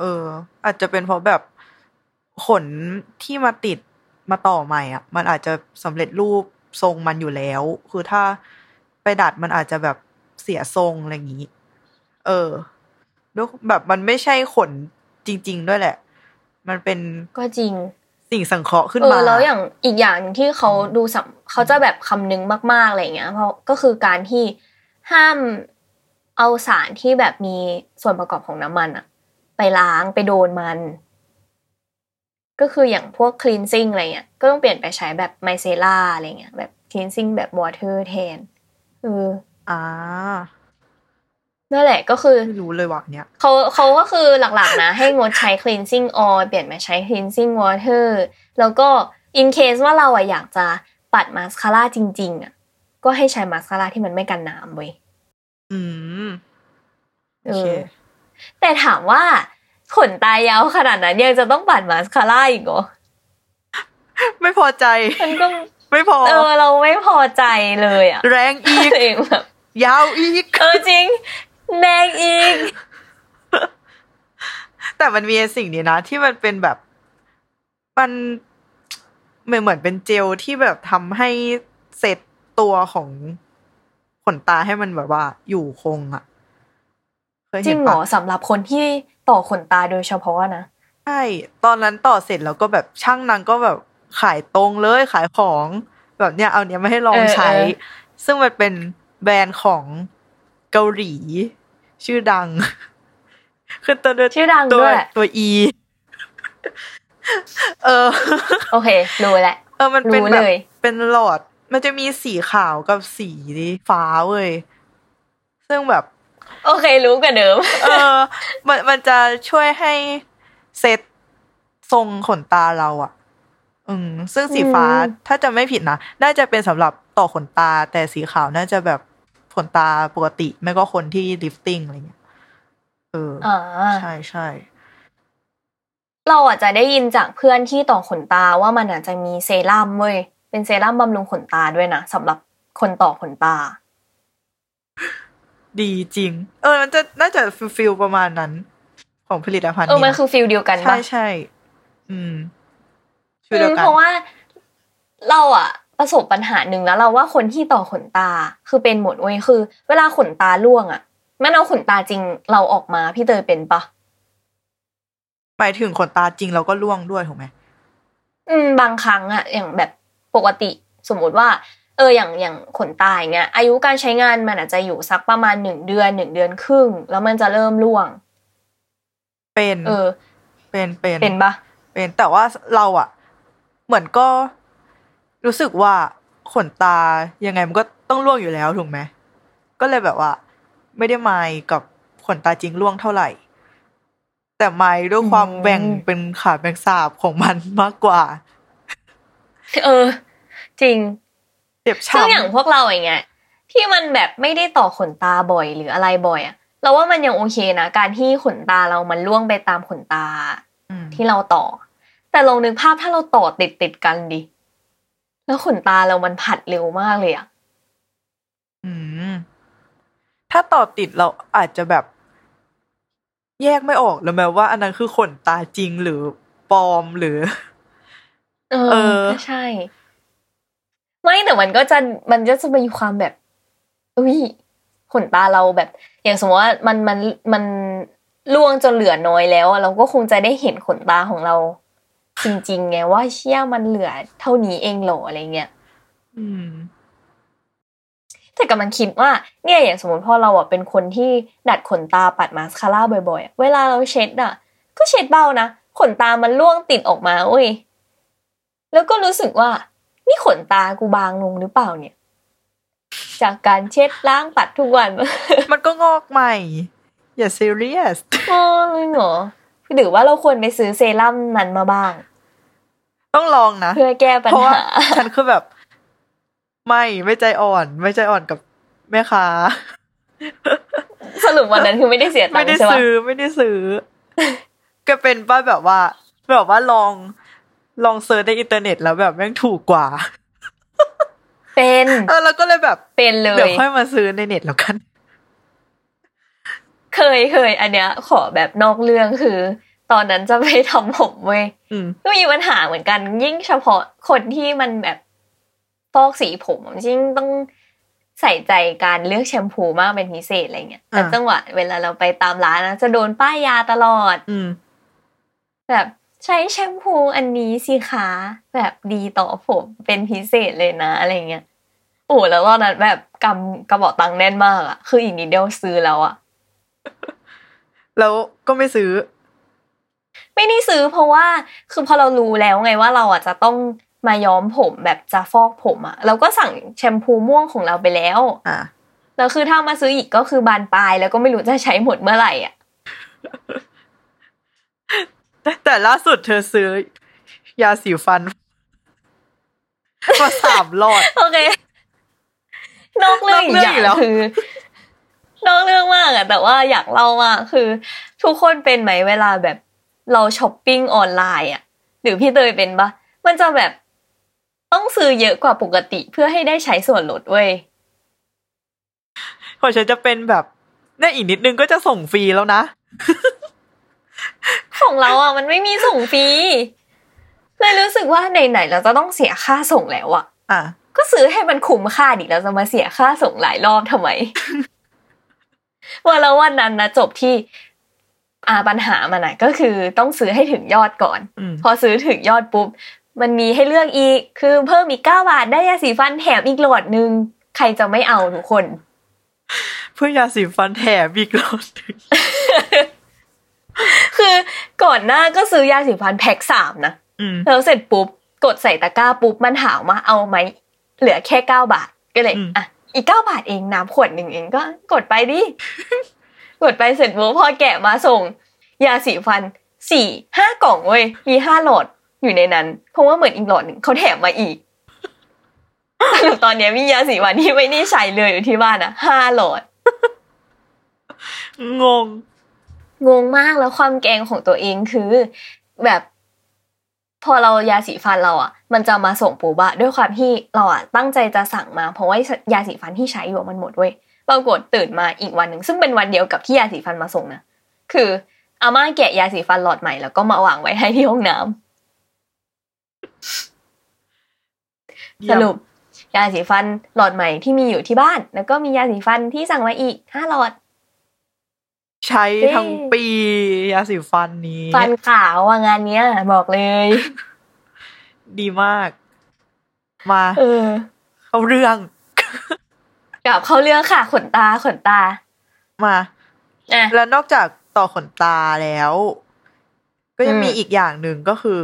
Speaker 3: เออ อาจจะเป็นเพราะแบบขนที่มาติดมาต่อใหม่อะ มันอาจจะสำเร็จรูปทรงมันอยู่แล้ว คือถ้าไปดัดมันอาจจะแบบเสียทรงอะไรอย่างนี้ เออด้วยแบบมันไม่ใช่ขนจริง ๆ ด้วยแหละ มันเป็น
Speaker 2: ก็จริง
Speaker 3: สิ่งสังเคราะห์ขึ้น
Speaker 2: เอ
Speaker 3: มา
Speaker 2: อแล้วอย่างอีกอย่างหนึ่งที่เขาดูสัมเขาจะแบบคำนึงมากๆอะไรเงี้ย เพราะก็คือการที่ห้ามเอาสารที่แบบมีส่วนประกอบของน้ำมันอะไปล้างไปโดนมัน ก็คืออย่างพวก cleansing อะไรเงี้ยก็ต้องเปลี่ยนไปใช้แบบไมเซล่าอะไรเงี้ยแบบ cleansing แบบ water แทนเออ
Speaker 3: อ่า
Speaker 2: นั่นแหละก็คือ
Speaker 3: ไม่รู้เลยว่ะเนี้ย
Speaker 2: เขาเขาก็คือหลักๆนะ ให้งดใช้ cleansing oil เปลี่ยนมาใช้ cleansing water แล้วก็ in case ว่าเราอะอยากจะปัดมาสคาร่าจริง ๆอะก็ให้ใช้มาสคาร่าที่มันไม่กันน้ำเว้ย
Speaker 3: อืม
Speaker 2: เอ
Speaker 3: โอเค
Speaker 2: อแต่ถามว่าขนตายาวขนาดนั้นยังจะต้องปัดมาสคาร่าอีกเหรอ
Speaker 3: ไม่พอใจ
Speaker 2: มันก็
Speaker 3: ไม่พอ
Speaker 2: เออ เราไม่พอใจเลยอะ
Speaker 3: แรงอีก
Speaker 2: เองแบบ
Speaker 3: ยาวอีก
Speaker 2: เออจริง แดงอีก
Speaker 3: แต่มันมีสิ่งนี้นะ ที่มันเป็นแบบ มันเหมือนเหมือนเป็นเจลที่แบบทำให้เซตตัวของขนตาให้มันแบบว่า อยู่คงอะเคย
Speaker 2: จ
Speaker 3: เห็
Speaker 2: ริ
Speaker 3: น
Speaker 2: งเหร
Speaker 3: ปะ
Speaker 2: อสำหรับคนที่ต่อขนตาโดยเฉพาะนะ
Speaker 3: ใช่ตอนนั้นต่อเสร็จแล้วก็แบบช่างนางก็แบบขายตรงเลยขายของแบบเนี้ยเอาเนี้ยมาให้ลอง
Speaker 2: เออ
Speaker 3: ใช้
Speaker 2: เออ
Speaker 3: ซึ่งมันเป็นแบรนด์ของเกาหลี ชื่อดังคือตัวด้วย
Speaker 2: ชื่อดัง
Speaker 3: ตัว
Speaker 2: ด้วย
Speaker 3: ตัวอี เออ
Speaker 2: โอเครู้แหละ
Speaker 3: เออมันเป็น
Speaker 2: รู้
Speaker 3: แบบ
Speaker 2: เลย
Speaker 3: เป็นหลอด มันจะมีสีขาวกับสีฟ้าเว้ยซึ่งแบบ
Speaker 2: โอเครู้กว่าเดิม
Speaker 3: เออ มันมันจะช่วยให้เซตทรงขนตาเราอะอืมซึ่งสีฟ้า
Speaker 2: อืม
Speaker 3: ถ้าจะไม่ผิดนะ น่าจะเป็นสำหรับต่อขนตา แต่สีขาวน่าจะแบบ ขนตาปกติ ไม่ก็คนที่ลิฟติ้งอะไรเงี้ยเออใช่ใช่
Speaker 2: เราอาจจะได้ยินจากเพื่อนที่ต่อขนตาว่ามันอาจจะมีเซรั่มเว้ยเป็นเซรั่มบำรุงขนตาด้วยนะสำหรับคนต่อขนตา
Speaker 3: ดีจริง เออ มันจะน่าจะ feel feel ประมาณนั้น ของผลิตภัณฑ์
Speaker 2: เออมันคือ feel เดียวกัน
Speaker 3: ใช่ใช่อืม
Speaker 2: อื
Speaker 3: ม feel เดียวกัน
Speaker 2: เพราะว่าเราอะ ประสบปัญหาหนึ่งแล้วเราว่าคนที่ต่อขนตาคือเป็นหมดเว้ยคือ เวลาขนตาร่วงอะมันเอาขนตาจริงเราออกมาพี่เตยเป็นปะ
Speaker 3: หมายถึงขนตาจริงเราก็ร่วงด้วยถูกไหม
Speaker 2: อืม บางครั้งอะอย่างแบบปกติสมมุติว่า เอออย่างอย่างขนตาอย่างเงี้ย อายุการใช้งานมันอาจจะอยู่สักประมาณหนึ่งเดือนหนึ่งเดือนครึ่ง แล้วมันจะเริ่มร่วง
Speaker 3: เป็น
Speaker 2: เออ
Speaker 3: เป็นเป็น
Speaker 2: เป็นปะ
Speaker 3: เป็นแต่ว่าเราอะเหมือนก็ รู้สึกว่าขนตายังไงมันก็ต้องร่วงอยู่แล้วถูกไหมก็เลยแบบว่า ไม่ได้ไมายกับขนตาจริงร่วงเท่าไหร่ แต่ไมายด้วยความแบ่งเป็นขาแบ่งสาบของมันมากกว่า
Speaker 2: เออ จริง
Speaker 3: เจ็บ
Speaker 2: ซึ่งอย่าง
Speaker 3: ช้ำ
Speaker 2: พวกเราอย่างเงี้ยที่มันแบบไม่ได้ต่อขนตาบ่อยหรืออะไรบ่อยอะเราว่ามันยังโอเคนะการที่ขนตาเรามันล่วงไปตามขนตา
Speaker 3: อืม
Speaker 2: ที่เราต่อ แต่ลองนึกภาพถ้าเราต่อติดติดๆกันดิ แล้วขนตาเรามันผัดเร็วมากเลยอะ
Speaker 3: อืมถ้าต่อติดเราอาจจะแบบ แยกไม่ออกแล้วแม้ว่า อันนั้นคือขนตาจริงหรือปลอมหรือ
Speaker 2: เอ
Speaker 3: เอ
Speaker 2: อ
Speaker 3: อ
Speaker 2: ก็ใช่ ไม่แต่มันก็จะมันก็จะมีความแบบอุ้ยขนตาเราแบบ อย่างสมมติว่ามันมันมันล่วงจนเหลือน้อยแล้วอะเราก็คงจะได้เห็นขนตาของเรา จริงๆไงว่าเชี่ยมันเหลือเท่านี้เองเหรออะไรเงี้ย
Speaker 3: อืม
Speaker 2: แต่กำลังคิดว่า เนี่ยอย่างสมมติพอเราอะเป็นคนที่ดัดขนตาปัดมาสคาร่าบ่อยๆอะเวลาเราเช็ดอะ ก็เช็ดเบานะขนตามันร่วงติดออกมาเว้ยแล้วก็รู้สึกว่า นี่ขนตากูบางลงหรือเปล่าเนี่ย จากการเช็ดล้างปัดทุกวัน
Speaker 3: มันก็งอกใหม่ อย่าซีเรียส
Speaker 2: โอ้ยเหรอ หรือว่าเราควรไปซื้อเซรั่มนั้นมาบ้าง
Speaker 3: ต้องลองนะ
Speaker 2: เพื่อแก้ปัญ
Speaker 3: เพราะว่า
Speaker 2: หา
Speaker 3: ฉันคือแบบ ไม่ไม่ใจอ่อน ไม่ใจอ่อนกับแม่ค้า
Speaker 2: สรุปวันนั้นคือไม่ได้เสียตั
Speaker 3: ไม่
Speaker 2: ง
Speaker 3: ได้
Speaker 2: ค์ใช่ปะ
Speaker 3: ซื้อไม่ได้ซื้อ ก็เป็นป้าแบบว่า แบบว่าลองลองเซิร์ชในอินเทอร์เน็ตแล้วแบบแม่งถูกกว่า
Speaker 2: เป็น
Speaker 3: เออแล้วก็เลยแบบ
Speaker 2: เป็นเล
Speaker 3: เดี๋ยวยค่อยมาซื้อในเน็ตแล้วกัน
Speaker 2: เคยเคยอันเนี้ย ขอแบบนอกเรื่องคือ ตอนนั้นจะไปทำผมเว้ย
Speaker 3: อืม
Speaker 2: ก็มีปัญหาเหมือนกัน ยิ่งเฉพาะคนที่มันแบบฟอกสีผมยิ่งต้องใส่ใจการเลือกแชมพูมากเป็นพิเศษอะไรเงี้ยแต่
Speaker 3: อ่า
Speaker 2: จังหวะเวลาเราไปตามร้านนะจะโดนป้ายยาตลอด
Speaker 3: อืม
Speaker 2: แบบใช้แชมพูอันนี้สิคะแบบดีต่อผมเป็นพิเศษเลยนะอะไรเงี้ยโอ้แล้วตอนนั้นแบบกำกระบอกตังค์แน่นมากอะคืออีกนิดเดียวซื้อแล้วอะ
Speaker 3: แล้วก็ไม่ซื้อ
Speaker 2: ไม่ได้ซื้อเพราะว่าคือพอเรารู้แล้วไงว่าเราอะจะต้องมาย้อมผมแบบจะฟอกผมอะเราก็สั่งแชมพูม่วงของเราไปแล้ว
Speaker 3: อะ
Speaker 2: แล้วคือถ้ามาซื้ออีกก็คือบานปลายแล้วก็ไม่รู้จะใช้หมดเมื่อไหร่อะ
Speaker 3: แต่แต่ล่าสุดเธอซื้อ ยาสีฟันมาสามหลอด
Speaker 2: โอเคนอกเรื่องอีกอย่าง
Speaker 3: นอกเรื่องอีกแล้ว
Speaker 2: คือ นอกเรื่องมากอะแต่ว่าอยากเล่ามากคือ ทุกคนเป็นไหมเวลาแบบเราช้อปปิ้งออนไลน์อะหรือพี่เตยเป็นปะมันจะแบบต้องซื้อเยอะกว่าปกติเพื่อให้ได้ใช้ส่วนลดเว้ย
Speaker 3: พอฉันจะเป็นแบบเนี่ยอีกนิดนึงก็จะส่งฟรีแล้วนะ
Speaker 2: ของเราอะ มันไม่มีส่งฟรีเลยรู้สึกว่าไหนๆเราจะต้องเสียค่าส่งแล้วอะ
Speaker 3: อะ
Speaker 2: ก็ซื้อให้มันคุ้มค่าดิเราจะมาเสียค่าส่งหลายรอบทำไม ว่าแล้ววันนั้นนะจบที่อ่าปัญหามันนะก็คือต้องซื้อให้ถึงยอดก่อน
Speaker 3: อืม
Speaker 2: พอซื้อถึงยอดปุ๊บ มันมีให้เลือกอีก คือเพิ่มอีกเก้าบาทได้ยาสีฟันแถมอีกหลอดนึง ใครจะไม่เอาทุกคน
Speaker 3: เพื่อยาสีฟันแถมอีกหลอดหนึ่ง
Speaker 2: คือก่อนหน้าก็ซื้อยาสีฟันแพ็คสามนะ
Speaker 3: อืม
Speaker 2: แล้วเสร็จปุ๊บ กดใส่ตะกร้าปุ๊บมันถามว่าเอาไหมเหลือแค่เก้าบาทก็เลย
Speaker 3: อืม
Speaker 2: อะ อีกเก้าบาทเองน้ำขวดหนึ่งเองก็กดไปดิ กดไปเสร็จปุ๊บพอแกะมาส่ง ยาสีฟันสี่ห้ากล่องเว้ยมีห้าหลอดอยู่ในนั้น เพราะว่าเหมือนอีกหลอดหนึ่งเขาแถมมาอีกสรุปตอนเนี้ยมียาสีฟันที่ไม่ได้ใช้เลยอยู่ที่บ้านอะห้าหลอด
Speaker 3: งง
Speaker 2: งงมากแล้วความแกงของตัวเองคือ แบบ พอเรายาสีฟันเราอะ มันจะมาส่งปูบะด้วยความที่เราอะตั้งใจจะสั่งมา เพราะว่ายาสีฟันที่ใช้อยู่อะมันหมดเว้ยปรากฏตื่นมาอีกวันหนึ่งซึ่งเป็นวันเดียวกับที่ยาสีฟันมาส่งนะคืออาม่าแกะยาสีฟันหลอดใหม่แล้วก็มาวางไว้ให้ที่ห้องน้ำสรุป ยาสีฟันหลอดใหม่ที่มีอยู่ที่บ้าน แล้วก็มียาสีฟันที่สั่งมาอีกห้าหลอด
Speaker 3: ใช้ทั้งปียาสีฟันนี้
Speaker 2: ฟันขาวว่างานเนี้ย บอกเลย
Speaker 3: ดีมาก มา
Speaker 2: เออ
Speaker 3: เข้าเรื่อง
Speaker 2: กลับเข้าเรื่องค่ะ ขนตาขนตา
Speaker 3: มา
Speaker 2: อะ
Speaker 3: แล้วนอกจากต่อขนตาแล้ว ก็ยัง
Speaker 2: อืม
Speaker 3: มีอีกอย่างหนึ่งก็คือ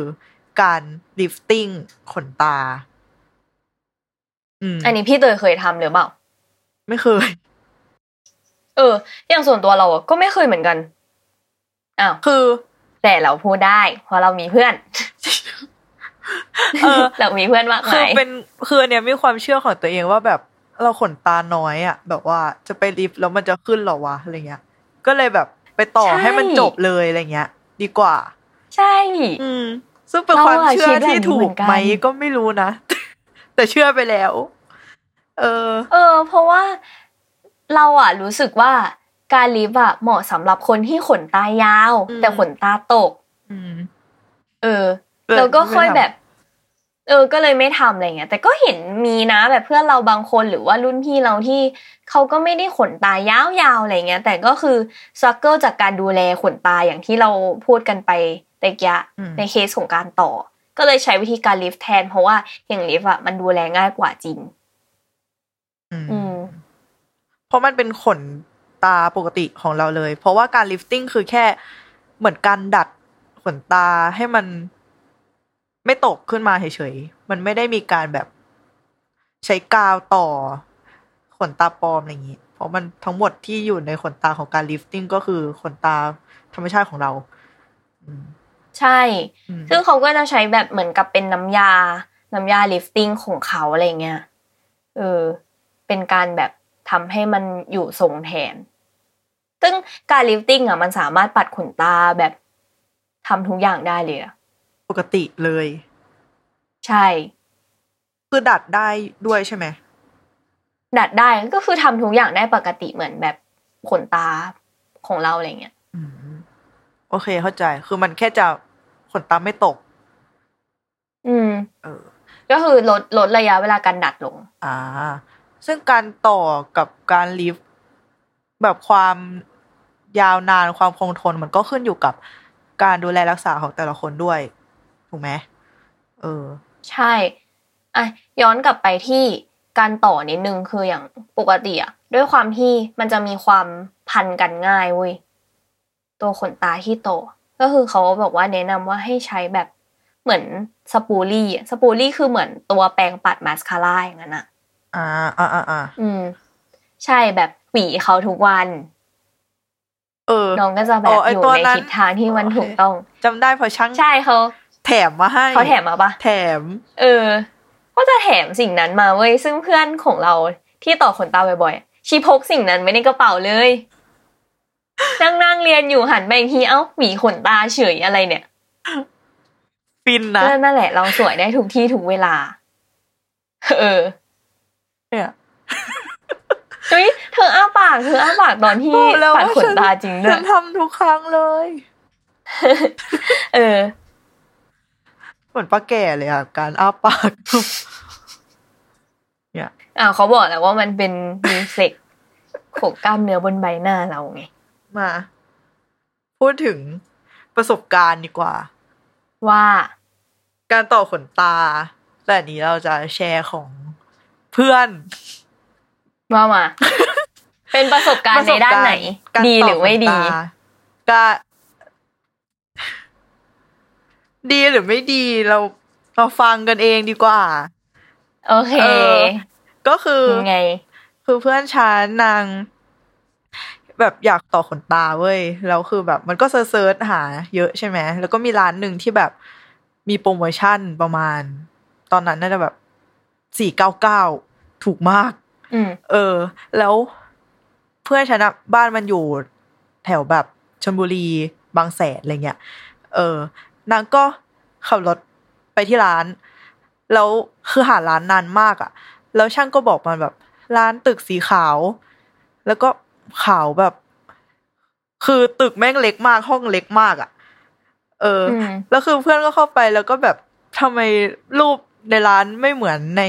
Speaker 3: การลิฟติ้งขนตาอืม
Speaker 2: อันนี้พี่เตยเคยทำหรือเปล่า
Speaker 3: ไม่เคย
Speaker 2: เออ อย่างส่วนตัวเราอะก็ไม่เคยเหมือนกันอ้าว
Speaker 3: คือ
Speaker 2: แต่เราพูดได้เพราะเรามีเพื่อน
Speaker 3: เออ
Speaker 2: เรามีเพื่อนมาก
Speaker 3: คือ
Speaker 2: มาย
Speaker 3: เป็นคืออันเนี้ยมีความเชื่อของตัวเองว่าแบบเราขนตาน้อยอะ แบบว่าจะไปลิฟต์แล้วมันจะขึ้นเหรอวะอะไรเงี้ย ก็เลยแบบไปต่อให้มันจบเลยอะไรเงี้ย ดีกว่า
Speaker 2: ใช่
Speaker 3: อืมซึ่งเป็น
Speaker 2: เรา
Speaker 3: ความ
Speaker 2: อะ
Speaker 3: เชื่
Speaker 2: คิ
Speaker 3: อ
Speaker 2: ดแบบ
Speaker 3: ที่
Speaker 2: นี้
Speaker 3: ถู
Speaker 2: เหมื
Speaker 3: ก
Speaker 2: อนกัน
Speaker 3: ไหมก็ไม่รู้นะ แต่เชื่อไปแล้ว เออ
Speaker 2: เออ เพราะว่า เราอะรู้สึกว่าการลิฟต์อะเหมาะสำหรับคนที่ขนตายาว
Speaker 3: อืม
Speaker 2: แต่ขนตาตก
Speaker 3: อืม
Speaker 2: เออ
Speaker 3: เออ
Speaker 2: แล้วก็ค่อย
Speaker 3: ไม่ทำ
Speaker 2: แบบ เออ ก็เลยไม่ทำอะไรเงี้ย แต่ก็เห็นมีนะแบบเพื่อนเราบางคนหรือว่ารุ่นพี่เราที่เขาก็ไม่ได้ขนตายาวๆอะไรเงี้ย แต่ก็คือซักเกิลจากการดูแลขนตาอย่างที่เราพูดกันไปตะกี้
Speaker 3: อืม
Speaker 2: ในเคสของการต่อ ก็เลยใช้วิธีการลิฟต์แทน เพราะว่าอย่างลิฟต์อะมันดูแลง่ายกว่าจริง
Speaker 3: อืม
Speaker 2: อืม
Speaker 3: เพราะมันเป็นขนตาปกติของเราเลย เพราะว่าการ lifting คือแค่เหมือนการดัดขนตาให้มันไม่ตกขึ้นมาเฉยๆ มันไม่ได้มีการแบบใช้กาวต่อขนตาปลอมอะไรอย่างนี้ เพราะมันทั้งหมดที่อยู่ในขนตาของการ lifting ก็คือขนตาธรรมชาติของเราอืม
Speaker 2: ใช่
Speaker 3: อืม
Speaker 2: ซึ่งเขาก็จะใช้แบบเหมือนกับเป็นน้ำยา น้ำยา lifting ของเขาอะไรเงี้ย เออ เป็นการแบบ ทำให้มันอยู่ทรงแทน ซึ่งการ lifting อะมันสามารถปัดขนตาแบบทำทุกอย่างได้เลยอะ
Speaker 3: ปกติเลย
Speaker 2: ใช่
Speaker 3: คือดัดได้ด้วยใช่ไหม
Speaker 2: ดัดได้ก็คือทำทุกอย่างได้ปกติเหมือนแบบขนตาของเราอะไรเงี้ย
Speaker 3: อืมโอเคเข้าใจ คือมันแค่จะขนตาไม่ตก
Speaker 2: อืม
Speaker 3: เออ
Speaker 2: ก็คือลดลดระยะเวลาการดัดลง
Speaker 3: อ่า ซึ่งการต่อกับการลิฟต์แบบความยาวนานความคงทนมันก็ขึ้นอยู่กับการดูแลรักษาของแต่ละคนด้วย ถูกไหมเออ
Speaker 2: ใช่อะย้อนกลับไปที่การต่อนิดนึงคืออย่างปกติอะด้วยความที่มันจะมีความพันกันง่ายเว้ยตัวขนตาที่โต ก็คือเขาบอกว่าแนะนำว่าให้ใช้แบบเหมือนสปูลี่สปูลี่คือเหมือนตัวแปรงปัดมาสคาร่าอย่างนั้นอะ
Speaker 3: อ่าอ่าอ่าอ่า
Speaker 2: อืม ใช่แบบหวีเขาทุกวัน
Speaker 3: เออ
Speaker 2: น้องก็จะแบ
Speaker 3: อ๋
Speaker 2: บ
Speaker 3: อไอ้
Speaker 2: อยู่
Speaker 3: ตัว
Speaker 2: ใน
Speaker 3: นั้น
Speaker 2: ทิศทางที่มัน
Speaker 3: โอเค
Speaker 2: ถูกต้อง
Speaker 3: จำได้เพอช่าง
Speaker 2: ใช่เขา
Speaker 3: แถมมาให้
Speaker 2: เขาแถมมาปะ
Speaker 3: แถม
Speaker 2: เออก็จะแถมสิ่งนั้นมาเว้ยซึ่งเพื่อนของเราที่ต่อขนตาบ่อยๆชีพกสิ่งนั้นไว้ในกระเป๋าเลยนั่งนั่งเรียนอยู่หันไปอีกทีเอ้าหวีขนตาเฉยอะไรเนี่ย
Speaker 3: ฟินนะ
Speaker 2: ก็นั่นแหละเราสวยได้ทุกที่ทุกเวลา เออ
Speaker 3: เนี่ย
Speaker 2: เฮ้ยเธออ้าปากเธออ้าปากตอนที่
Speaker 3: บอกแล้ว
Speaker 2: ปัด
Speaker 3: ว่า
Speaker 2: ขน
Speaker 3: ฉัน
Speaker 2: ตาจริงด้ว
Speaker 3: ฉั
Speaker 2: ย
Speaker 3: นทำทุกครั้งเลย
Speaker 2: เออ
Speaker 3: เหมือนป้าแก่เลยอะ การอ้าปากเนี่ย
Speaker 2: อ่าเขาบอกแล้วว่ามันเป็นรีเฟล็กของกล้ามเนื้อบนใบหน้าเราไง
Speaker 3: มา พูดถึงประสบการณ์ดีกว่า
Speaker 2: ว่า
Speaker 3: การต่อขนตา แต่อันนี้เราจะแชร์ของ เพื่อน
Speaker 2: ว่ามา เป็นประสบการณ์ในด้านไหน
Speaker 3: การ
Speaker 2: ดี
Speaker 3: ต่
Speaker 2: หรือไม่ดี
Speaker 3: ขนตาก็ดีหรือไม่ดีเราเราฟังกันเองดีกว่า
Speaker 2: โอเค
Speaker 3: เออก็คือ
Speaker 2: ยังไง
Speaker 3: คือเพื่อนฉันนาง แบบอยากต่อขนตาเว้ยแล้วคือแบบ มันก็เซิร์ชหา เยอะใช่ไหมแล้วก็มีร้านหนึ่งที่แบบมีโปรโมชั่นประมาณ ตอนนั้นน่าจะแบบ สี่เก้าเก้าถูกมาก
Speaker 2: อืม
Speaker 3: เออ แล้วเพื่อนฉันอะบ้านมันอยู่แถวแบบชลบุรีบางแสนอะไรเงี้ย เออ นางก็ขับรถไปที่ร้าน แล้วคือหาร้านนานมากอะแล้วช่างก็บอกมันแบบ ร้านตึกสีขาว แล้วก็ขาวแบบ คือตึกแม่งเล็กมากห้องเล็กมากอะเอออ
Speaker 2: ม
Speaker 3: แล้วคือเพื่อนก็เข้าไปแล้วก็แบบทำไมรูป ในร้านไม่เหมือนใน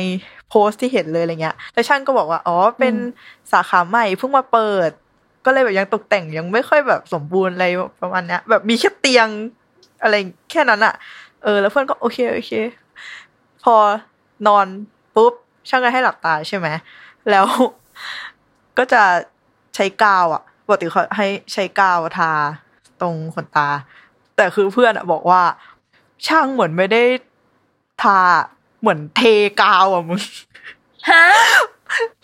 Speaker 3: โพสต์ที่เห็นเลยอะไรเงี้ยแล้วช่างก็บอกว่าอ๋อเป็นสาขาใหม่เพิ่งมาเปิด ก็เลยแบบยังตกแต่งยังไม่ค่อยแบบสมบูรณ์อะไรประมาณเนี้ยแบบมีแค่เตียงอะไรแค่นั้นอะเออ แล้วเพื่อนก็โอเคโอเค พอนอนปุ๊บช่างก็ให้หลับตาใช่ไหมแล้วก็จะใช้กาวอะปกติเขาให้ใช้กาวทาตรงขนตา แต่คือเพื่อนอะบอกว่า ช่างเหมือนไม่ได้ทา เหมือนเทกาวอะมึง
Speaker 2: ฮะ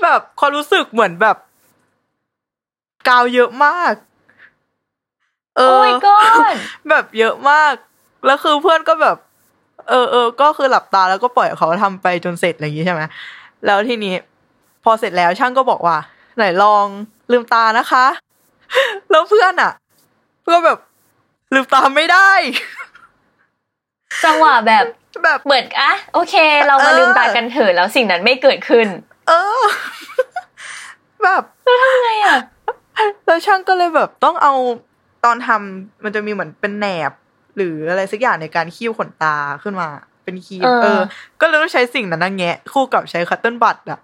Speaker 3: แบบความรู้สึกเหมือนแบบ กาวเยอะมาก เอ
Speaker 2: โอ้
Speaker 3: อ
Speaker 2: ยก็
Speaker 3: แบบเยอะมาก แล้วคือเพื่อนก็แบบ เออเออก็คือหลับตาแล้วก็ปล่อยเขาทำไปจนเสร็จอะไรอย่างงี้ใช่ไหมแล้วทีนี้ พอเสร็จแล้วช่างก็บอกว่า ไหนลองลืมตานะคะ แล้วเพื่อนอะ เพื่อนแบบลืมตาไม่ได้
Speaker 2: จังหวะแบบ
Speaker 3: แบบ
Speaker 2: เหมือนอะโอเค เรามา
Speaker 3: เออ
Speaker 2: ลืมตากันเถอะแล้วสิ่งนั้นไม่เกิดขึ้น
Speaker 3: เออ แบบ
Speaker 2: ไงอะ
Speaker 3: แล้วช่างก็เลยแบบต้องเอาตอนทำมันจะมีเหมือนเป็นแหนบ หรืออะไรสักอย่างในการคี้วขนตาขึ้นมา เป็นคีบเออ ก็เลยต้องใช้สิ่งนั้นนะแงะ คู่กับใช้ cotton bud อะ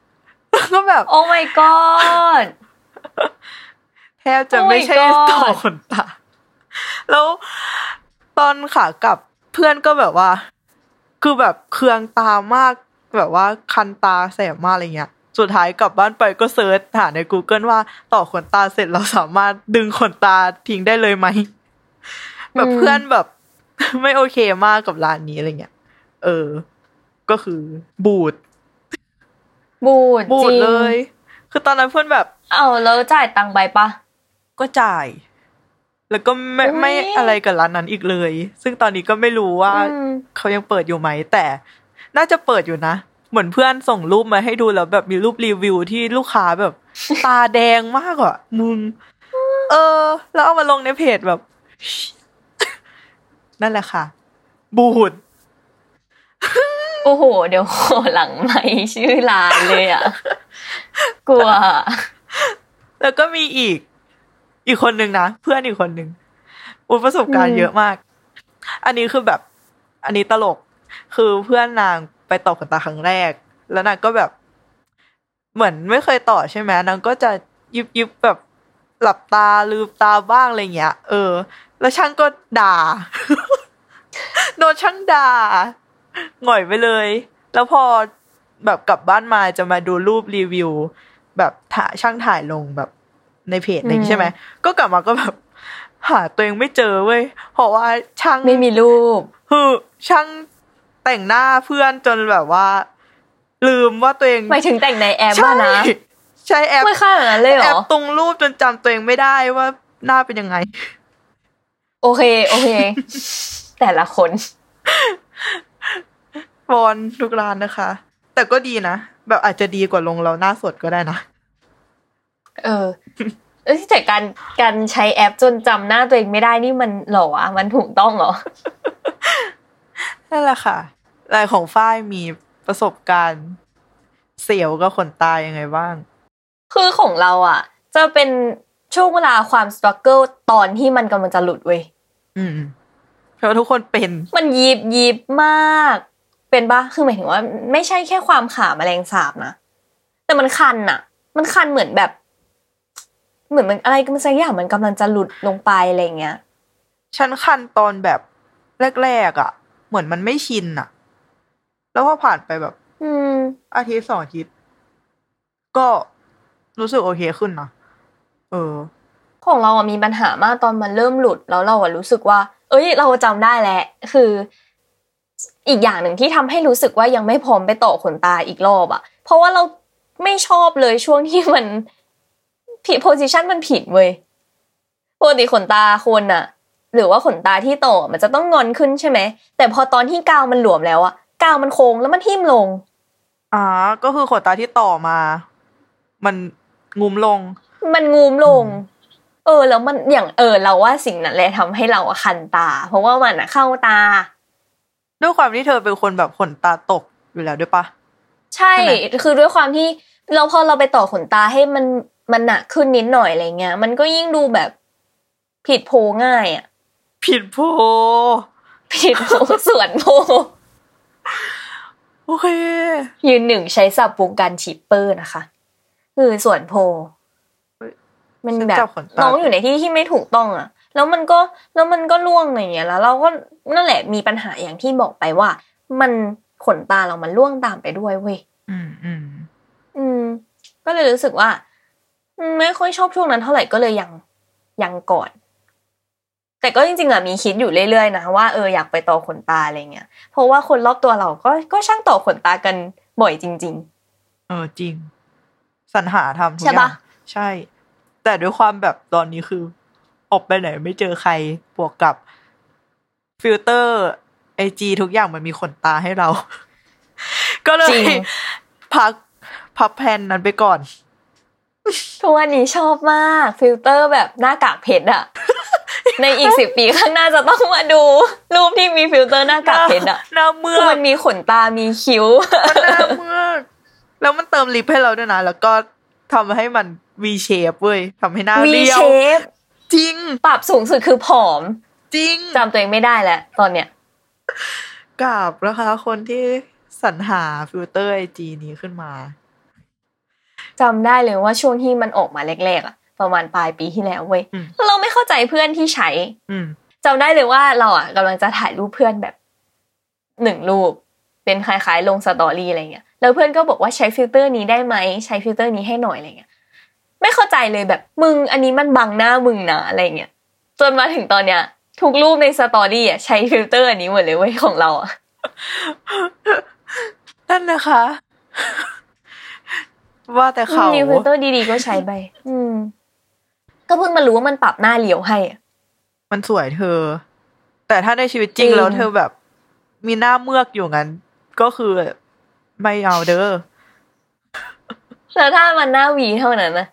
Speaker 3: แล้วก็แบบ
Speaker 2: Oh my god
Speaker 3: แทบจะไม่ใช่
Speaker 2: Oh my god
Speaker 3: ต่อขนตา แล้วตอนขากลับ เพื่อนก็แบบว่า คือแบบเคืองตามากแบบว่าคันตาแสบมากอะไรเงี้ย สุดท้ายกลับบ้านไปก็ search หาใน Google ว่าต่อขนตาเสร็จเราสามารถดึงขนตาทิ้งได้เลยไหม แบบเพื่อนแบบ ไม่โอเคมากกับร้านนี้อะไรเงี้ย เออ ก็คือบูด
Speaker 2: บูด
Speaker 3: บู
Speaker 2: จ
Speaker 3: ด
Speaker 2: ริง
Speaker 3: เลย คือตอนนั้นเพื่อนแบบ
Speaker 2: เอาแล้วจ่ายตังค์ไปปะ
Speaker 3: ก็จ่าย แล้วก็ไม่
Speaker 2: อุ๊ย
Speaker 3: ไม่อะไรกับร้านนั้นอีกเลย ซึ่งตอนนี้ก็ไม่รู้ว่า
Speaker 2: อืม
Speaker 3: เขายังเปิดอยู่ไหม แต่น่าจะเปิดอยู่นะ เหมือนเพื่อนส่งรูปมาให้ดูแล้วแบบมีรูปรีวิวที่ลูกค้าแบบ ตาแดงมากอะมึง เออ แล้วเอามาลงในเพจแบบ นั่นแหละค่ะ บูด
Speaker 2: โอ้โห เดี๋ยวขอหลังไม่ชื่อร้านเลยอะ กลัว
Speaker 3: แล้วก็มีอีก อีกคนนึงนะเพื่อนอีกคนนึงอุยประสบการ
Speaker 2: อื
Speaker 3: ณ์
Speaker 2: ม
Speaker 3: เยอะมาก อันนี้คือแบบ อันนี้ตลก คือเพื่อนนางไปต่อขนตาครั้งแรก แล้วนางก็แบบ เหมือนไม่เคยต่อใช่ไหมนางก็จะยิบยิบแบบหลับตาลืมตาบ้างอะไรเงี้ย เออ แล้วช่างก็ด่า โดนช่างด่าหง่อยไปเลย แล้วพอแบบกลับบ้านมาจะมาดูรูปรีวิว แบบถ่ายช่างถ่ายลงแบบ ในเพจอะไรอย่างงี้ใช่ไหมก็กลับมาก็แบบหาตัวเองไม่เจอเว้ยเพราะว่าช่าง
Speaker 2: ไม่มีรูป
Speaker 3: คือช่างแต่งหน้าเพื่อนจนแบบว่า ลืมว่าตัวเอง
Speaker 2: หมายถึงแต่งในแอป
Speaker 3: ใช่
Speaker 2: อะนะ
Speaker 3: ใช้แอป
Speaker 2: ไม่ค่าแบบนั้นเลยเหร
Speaker 3: แอ
Speaker 2: อ
Speaker 3: ปตรงรูปจนจำตัวเองไม่ได้ว่าหน้าเป็นยังไง
Speaker 2: โอเค โอเค แต่ละคน
Speaker 3: วอนทุกร้านนะคะ แต่ก็ดีนะ แบบอาจจะดีกว่าลงเราหน้าสดก็ได้นะ
Speaker 2: เออเอ้ยแต่การการใช้แอปจนจำหน้าตัวเองไม่ได้นี่มันเหรอวะมันถูกต้องเหรอ
Speaker 3: นั่นแหละค่ะลายของฝ้ายมีประสบการณ์เสียวกับขนตายังไงบ้าง
Speaker 2: คือของเราอะ จะเป็นช่วงเวลาความสตรัคเกิลตอนที่มันกำลังจะหลุดเว้ย
Speaker 3: อืมเพราะทุกคนเป็น
Speaker 2: มันยิบยิบมาก เป็นปะคือหมายถึงว่า ไม่ใช่แค่ความขาแมลงสาบนะ แต่มันคันอะมันคันเหมือนแบบ เหมือนมันอะไรก็มันสักอย่างมันกำลังจะหลุดลงไปอะไรเงี้ย
Speaker 3: ฉันคันตอนแบบแรกๆอะ่ะ เหมือนมันไม่ชินอะ่ะ แล้วพอผ่านไปแบบ
Speaker 2: อืม
Speaker 3: อาทิตย์สองอาทิตย์ ก็รู้สึกโอเคขึ้นนะเออ
Speaker 2: ของเราอะมีปัญหามากตอนมันเริ่มหลุดแล้วเราอะรู้สึกว่า เอ้ย เราจำได้แล้วคืออีกอย่างหนึ่งที่ทำให้รู้สึกว่ายังไม่พร้อมไปต่อขนตาอีกรอบอะเพราะว่าเราไม่ชอบเลยช่วงที่มัน ผิดโพซิชันมันผิดเว้ยปกติขนตาคนอะหรือว่าขนตาที่ต่อมันจะต้องงอนขึ้นใช่ไหม แต่พอตอนที่กาวมันหลวมแล้วอะกาวมันโค้งแล้วมันทิ่มลง
Speaker 3: อ่าก็คือขนตาที่ต่อมา มันงุมลง
Speaker 2: มันงูมลง เออ แล้วมันอย่างเออ เราว่าสิ่งนั้นแหละทำให้เราอะคันตา เพราะว่ามันอะเข้าตา
Speaker 3: ด้วยความที่เธอเป็นคนแบบขนตาตกอยู่แล้วด้วยปะ
Speaker 2: ใช่
Speaker 3: ใช่ไหม
Speaker 2: คือด้วยความที่เราพอเราไปต่อขนตาให้มัน มันหนักขึ้นนิดหน่อยอะไรเงี้ย มันก็ยิ่งดูแบบผิดโพง่ายอะ
Speaker 3: ผิดโพ
Speaker 2: ผิดโพสวนโพ
Speaker 3: โอเค
Speaker 2: ยืนหนึ่งใช้ศัพท์วงการ shipper นะคะ คือสวนโพ มันแบ
Speaker 3: ฉันจับขนตา
Speaker 2: น้องอยู่ในที่ที่ไม่ถูกต้องอะ แล้วมันก็แล้วมันก็ร่วงอะไรอย่างเงี้ย แล้วเราก็นั่นแหละมีปัญหาอย่างที่บอกไปว่า มันขนตาเรามันล่วงตามไปด้วยเว้ย
Speaker 3: อืมอืม
Speaker 2: อืม ก็เลยรู้สึกว่าอืม ไม่ค่อยชอบช่วงนั้นเท่าไหร่ก็เลยยังยังก่อน แต่ก็จริงๆอะมีคิดอยู่เรื่อยๆนะว่าเอออยากไปต่อขนตาอะไรเงี้ยเพราะว่าคนรอบตัวเราก็ก็ช่างต่อขนตากันบ่อยจริง
Speaker 3: เออจริงสรรหาทำทุก
Speaker 2: ใช่
Speaker 3: อย่า
Speaker 2: ปะ
Speaker 3: งใช่ แต่ด้วยความแบบตอนนี้คือ ออกไปไหนไม่เจอใครบวกกับ filter IG ทุกอย่างมันมีขนตาให้เรา ก็เลย
Speaker 2: จริ
Speaker 3: ย
Speaker 2: ง
Speaker 3: พักพับ plan นั้นไปก่อน
Speaker 2: ๆ ทุกวันนี้ชอบมากฟิลเตอร์แบบหน้ากากเพชรอะในอีกสิบปีข้างหน้าจะต้องมาดู รูปที่มีฟิลเตอร์หน้ากากเพชรอะ
Speaker 3: หน้าเมือก
Speaker 2: คือมันมีขนตามีคิ้ว
Speaker 3: มันหน้าเมือกื่อกแล้วมันเติม lip ให้เราด้วยนะแล้วก็ทำให้มัน V shape เว้ยทำให้หน้าเรียว
Speaker 2: V shape
Speaker 3: จริง
Speaker 2: ปรับสูงสุดคือผอม
Speaker 3: จริง
Speaker 2: จำตัวเองไม่ได้แล้วตอนเนี้ย
Speaker 3: กราบนะคะคนที่สรรหา filter IG นี้ขึ้นมา
Speaker 2: จำได้เลยว่าช่วงที่มันออกมาแรกๆอะประมาณปลายปีที่แล้วเว้ย
Speaker 3: อืม
Speaker 2: เราไม่เข้าใจเพื่อนที่ใช้
Speaker 3: อืม
Speaker 2: จำได้เลยว่าเราอะกำลังจะถ่ายรูปเพื่อนแบบหนึ่งรูป เป็นคล้ายๆ ลง story อะไรเงี้ยแล้วเพื่อนก็บอกว่าใช้ฟิลเตอร์นี้ได้ไหมใช้ฟิลเตอร์นี้ให้หน่อยอะไรเงี้ยไม่เข้าใจเลยแบบมึงอันนี้มันบังหน้ามึงนะอะไรเงี้ยจนมาถึงตอนเนี้ยทุกรูปใน story อะใช้ฟิลเตอร์อันนี้หมดเลยเว้ยของเราอะ
Speaker 3: นั่นนะคะ ว่าแต่เขา
Speaker 2: มีฟิลเตอร์ดีๆก็ใช้ไปอืม ก็เพิ่งมารู้ว่ามันปรับหน้าเรียวให้อะ
Speaker 3: มันสวยเธอ แต่ถ้าในชีวิตจริง
Speaker 2: จริง
Speaker 3: แล้วเธอแบบ มีหน้าเมือกอยู่งั้น ก็คือไม่เอาเด้อ
Speaker 2: แล้วถ้ามันหน้าหวีเท่านั้นนะ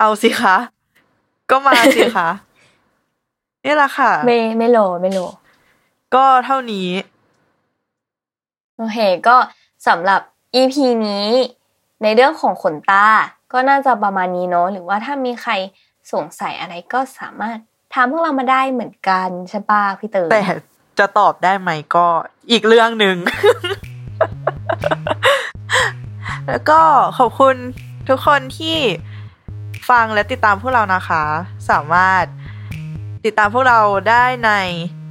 Speaker 3: เอาสิคะ ก็มาสิคะนี่แหละค่ะ
Speaker 2: ไม่ไม่โลไม่โล
Speaker 3: ก็เท่านี้
Speaker 2: โอเคก็สำหรับ EP นี้ ในเรื่องของขนตา ก็น่าจะประมาณนี้เนาะหรือว่าถ้ามีใครสงสัยอะไรก็สามารถถามพวกเรามาได้เหมือนกันใช่ป่ะพี่เต๋อ
Speaker 3: แต่จะตอบได้ไหมก็อีกเรื่องหนึ่งแล้วก็ขอบคุณทุกคนที่ฟังและติดตามพวกเรานะคะ สามารถติดตามพวกเราได้ใน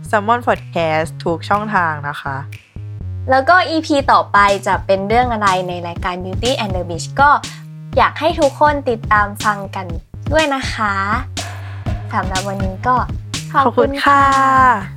Speaker 3: s ซ m m o n Podcast ทุกช่องทางนะคะ
Speaker 2: แล้วก็ EP ต่อไปจะเป็นเรื่องอะไรในรายการ Beauty and the Beach ก็อยากให้ทุกคนติดตามฟังกันด้วยนะคะสำหรับวันนี้ก็ข
Speaker 3: ขอบคุณค่ะ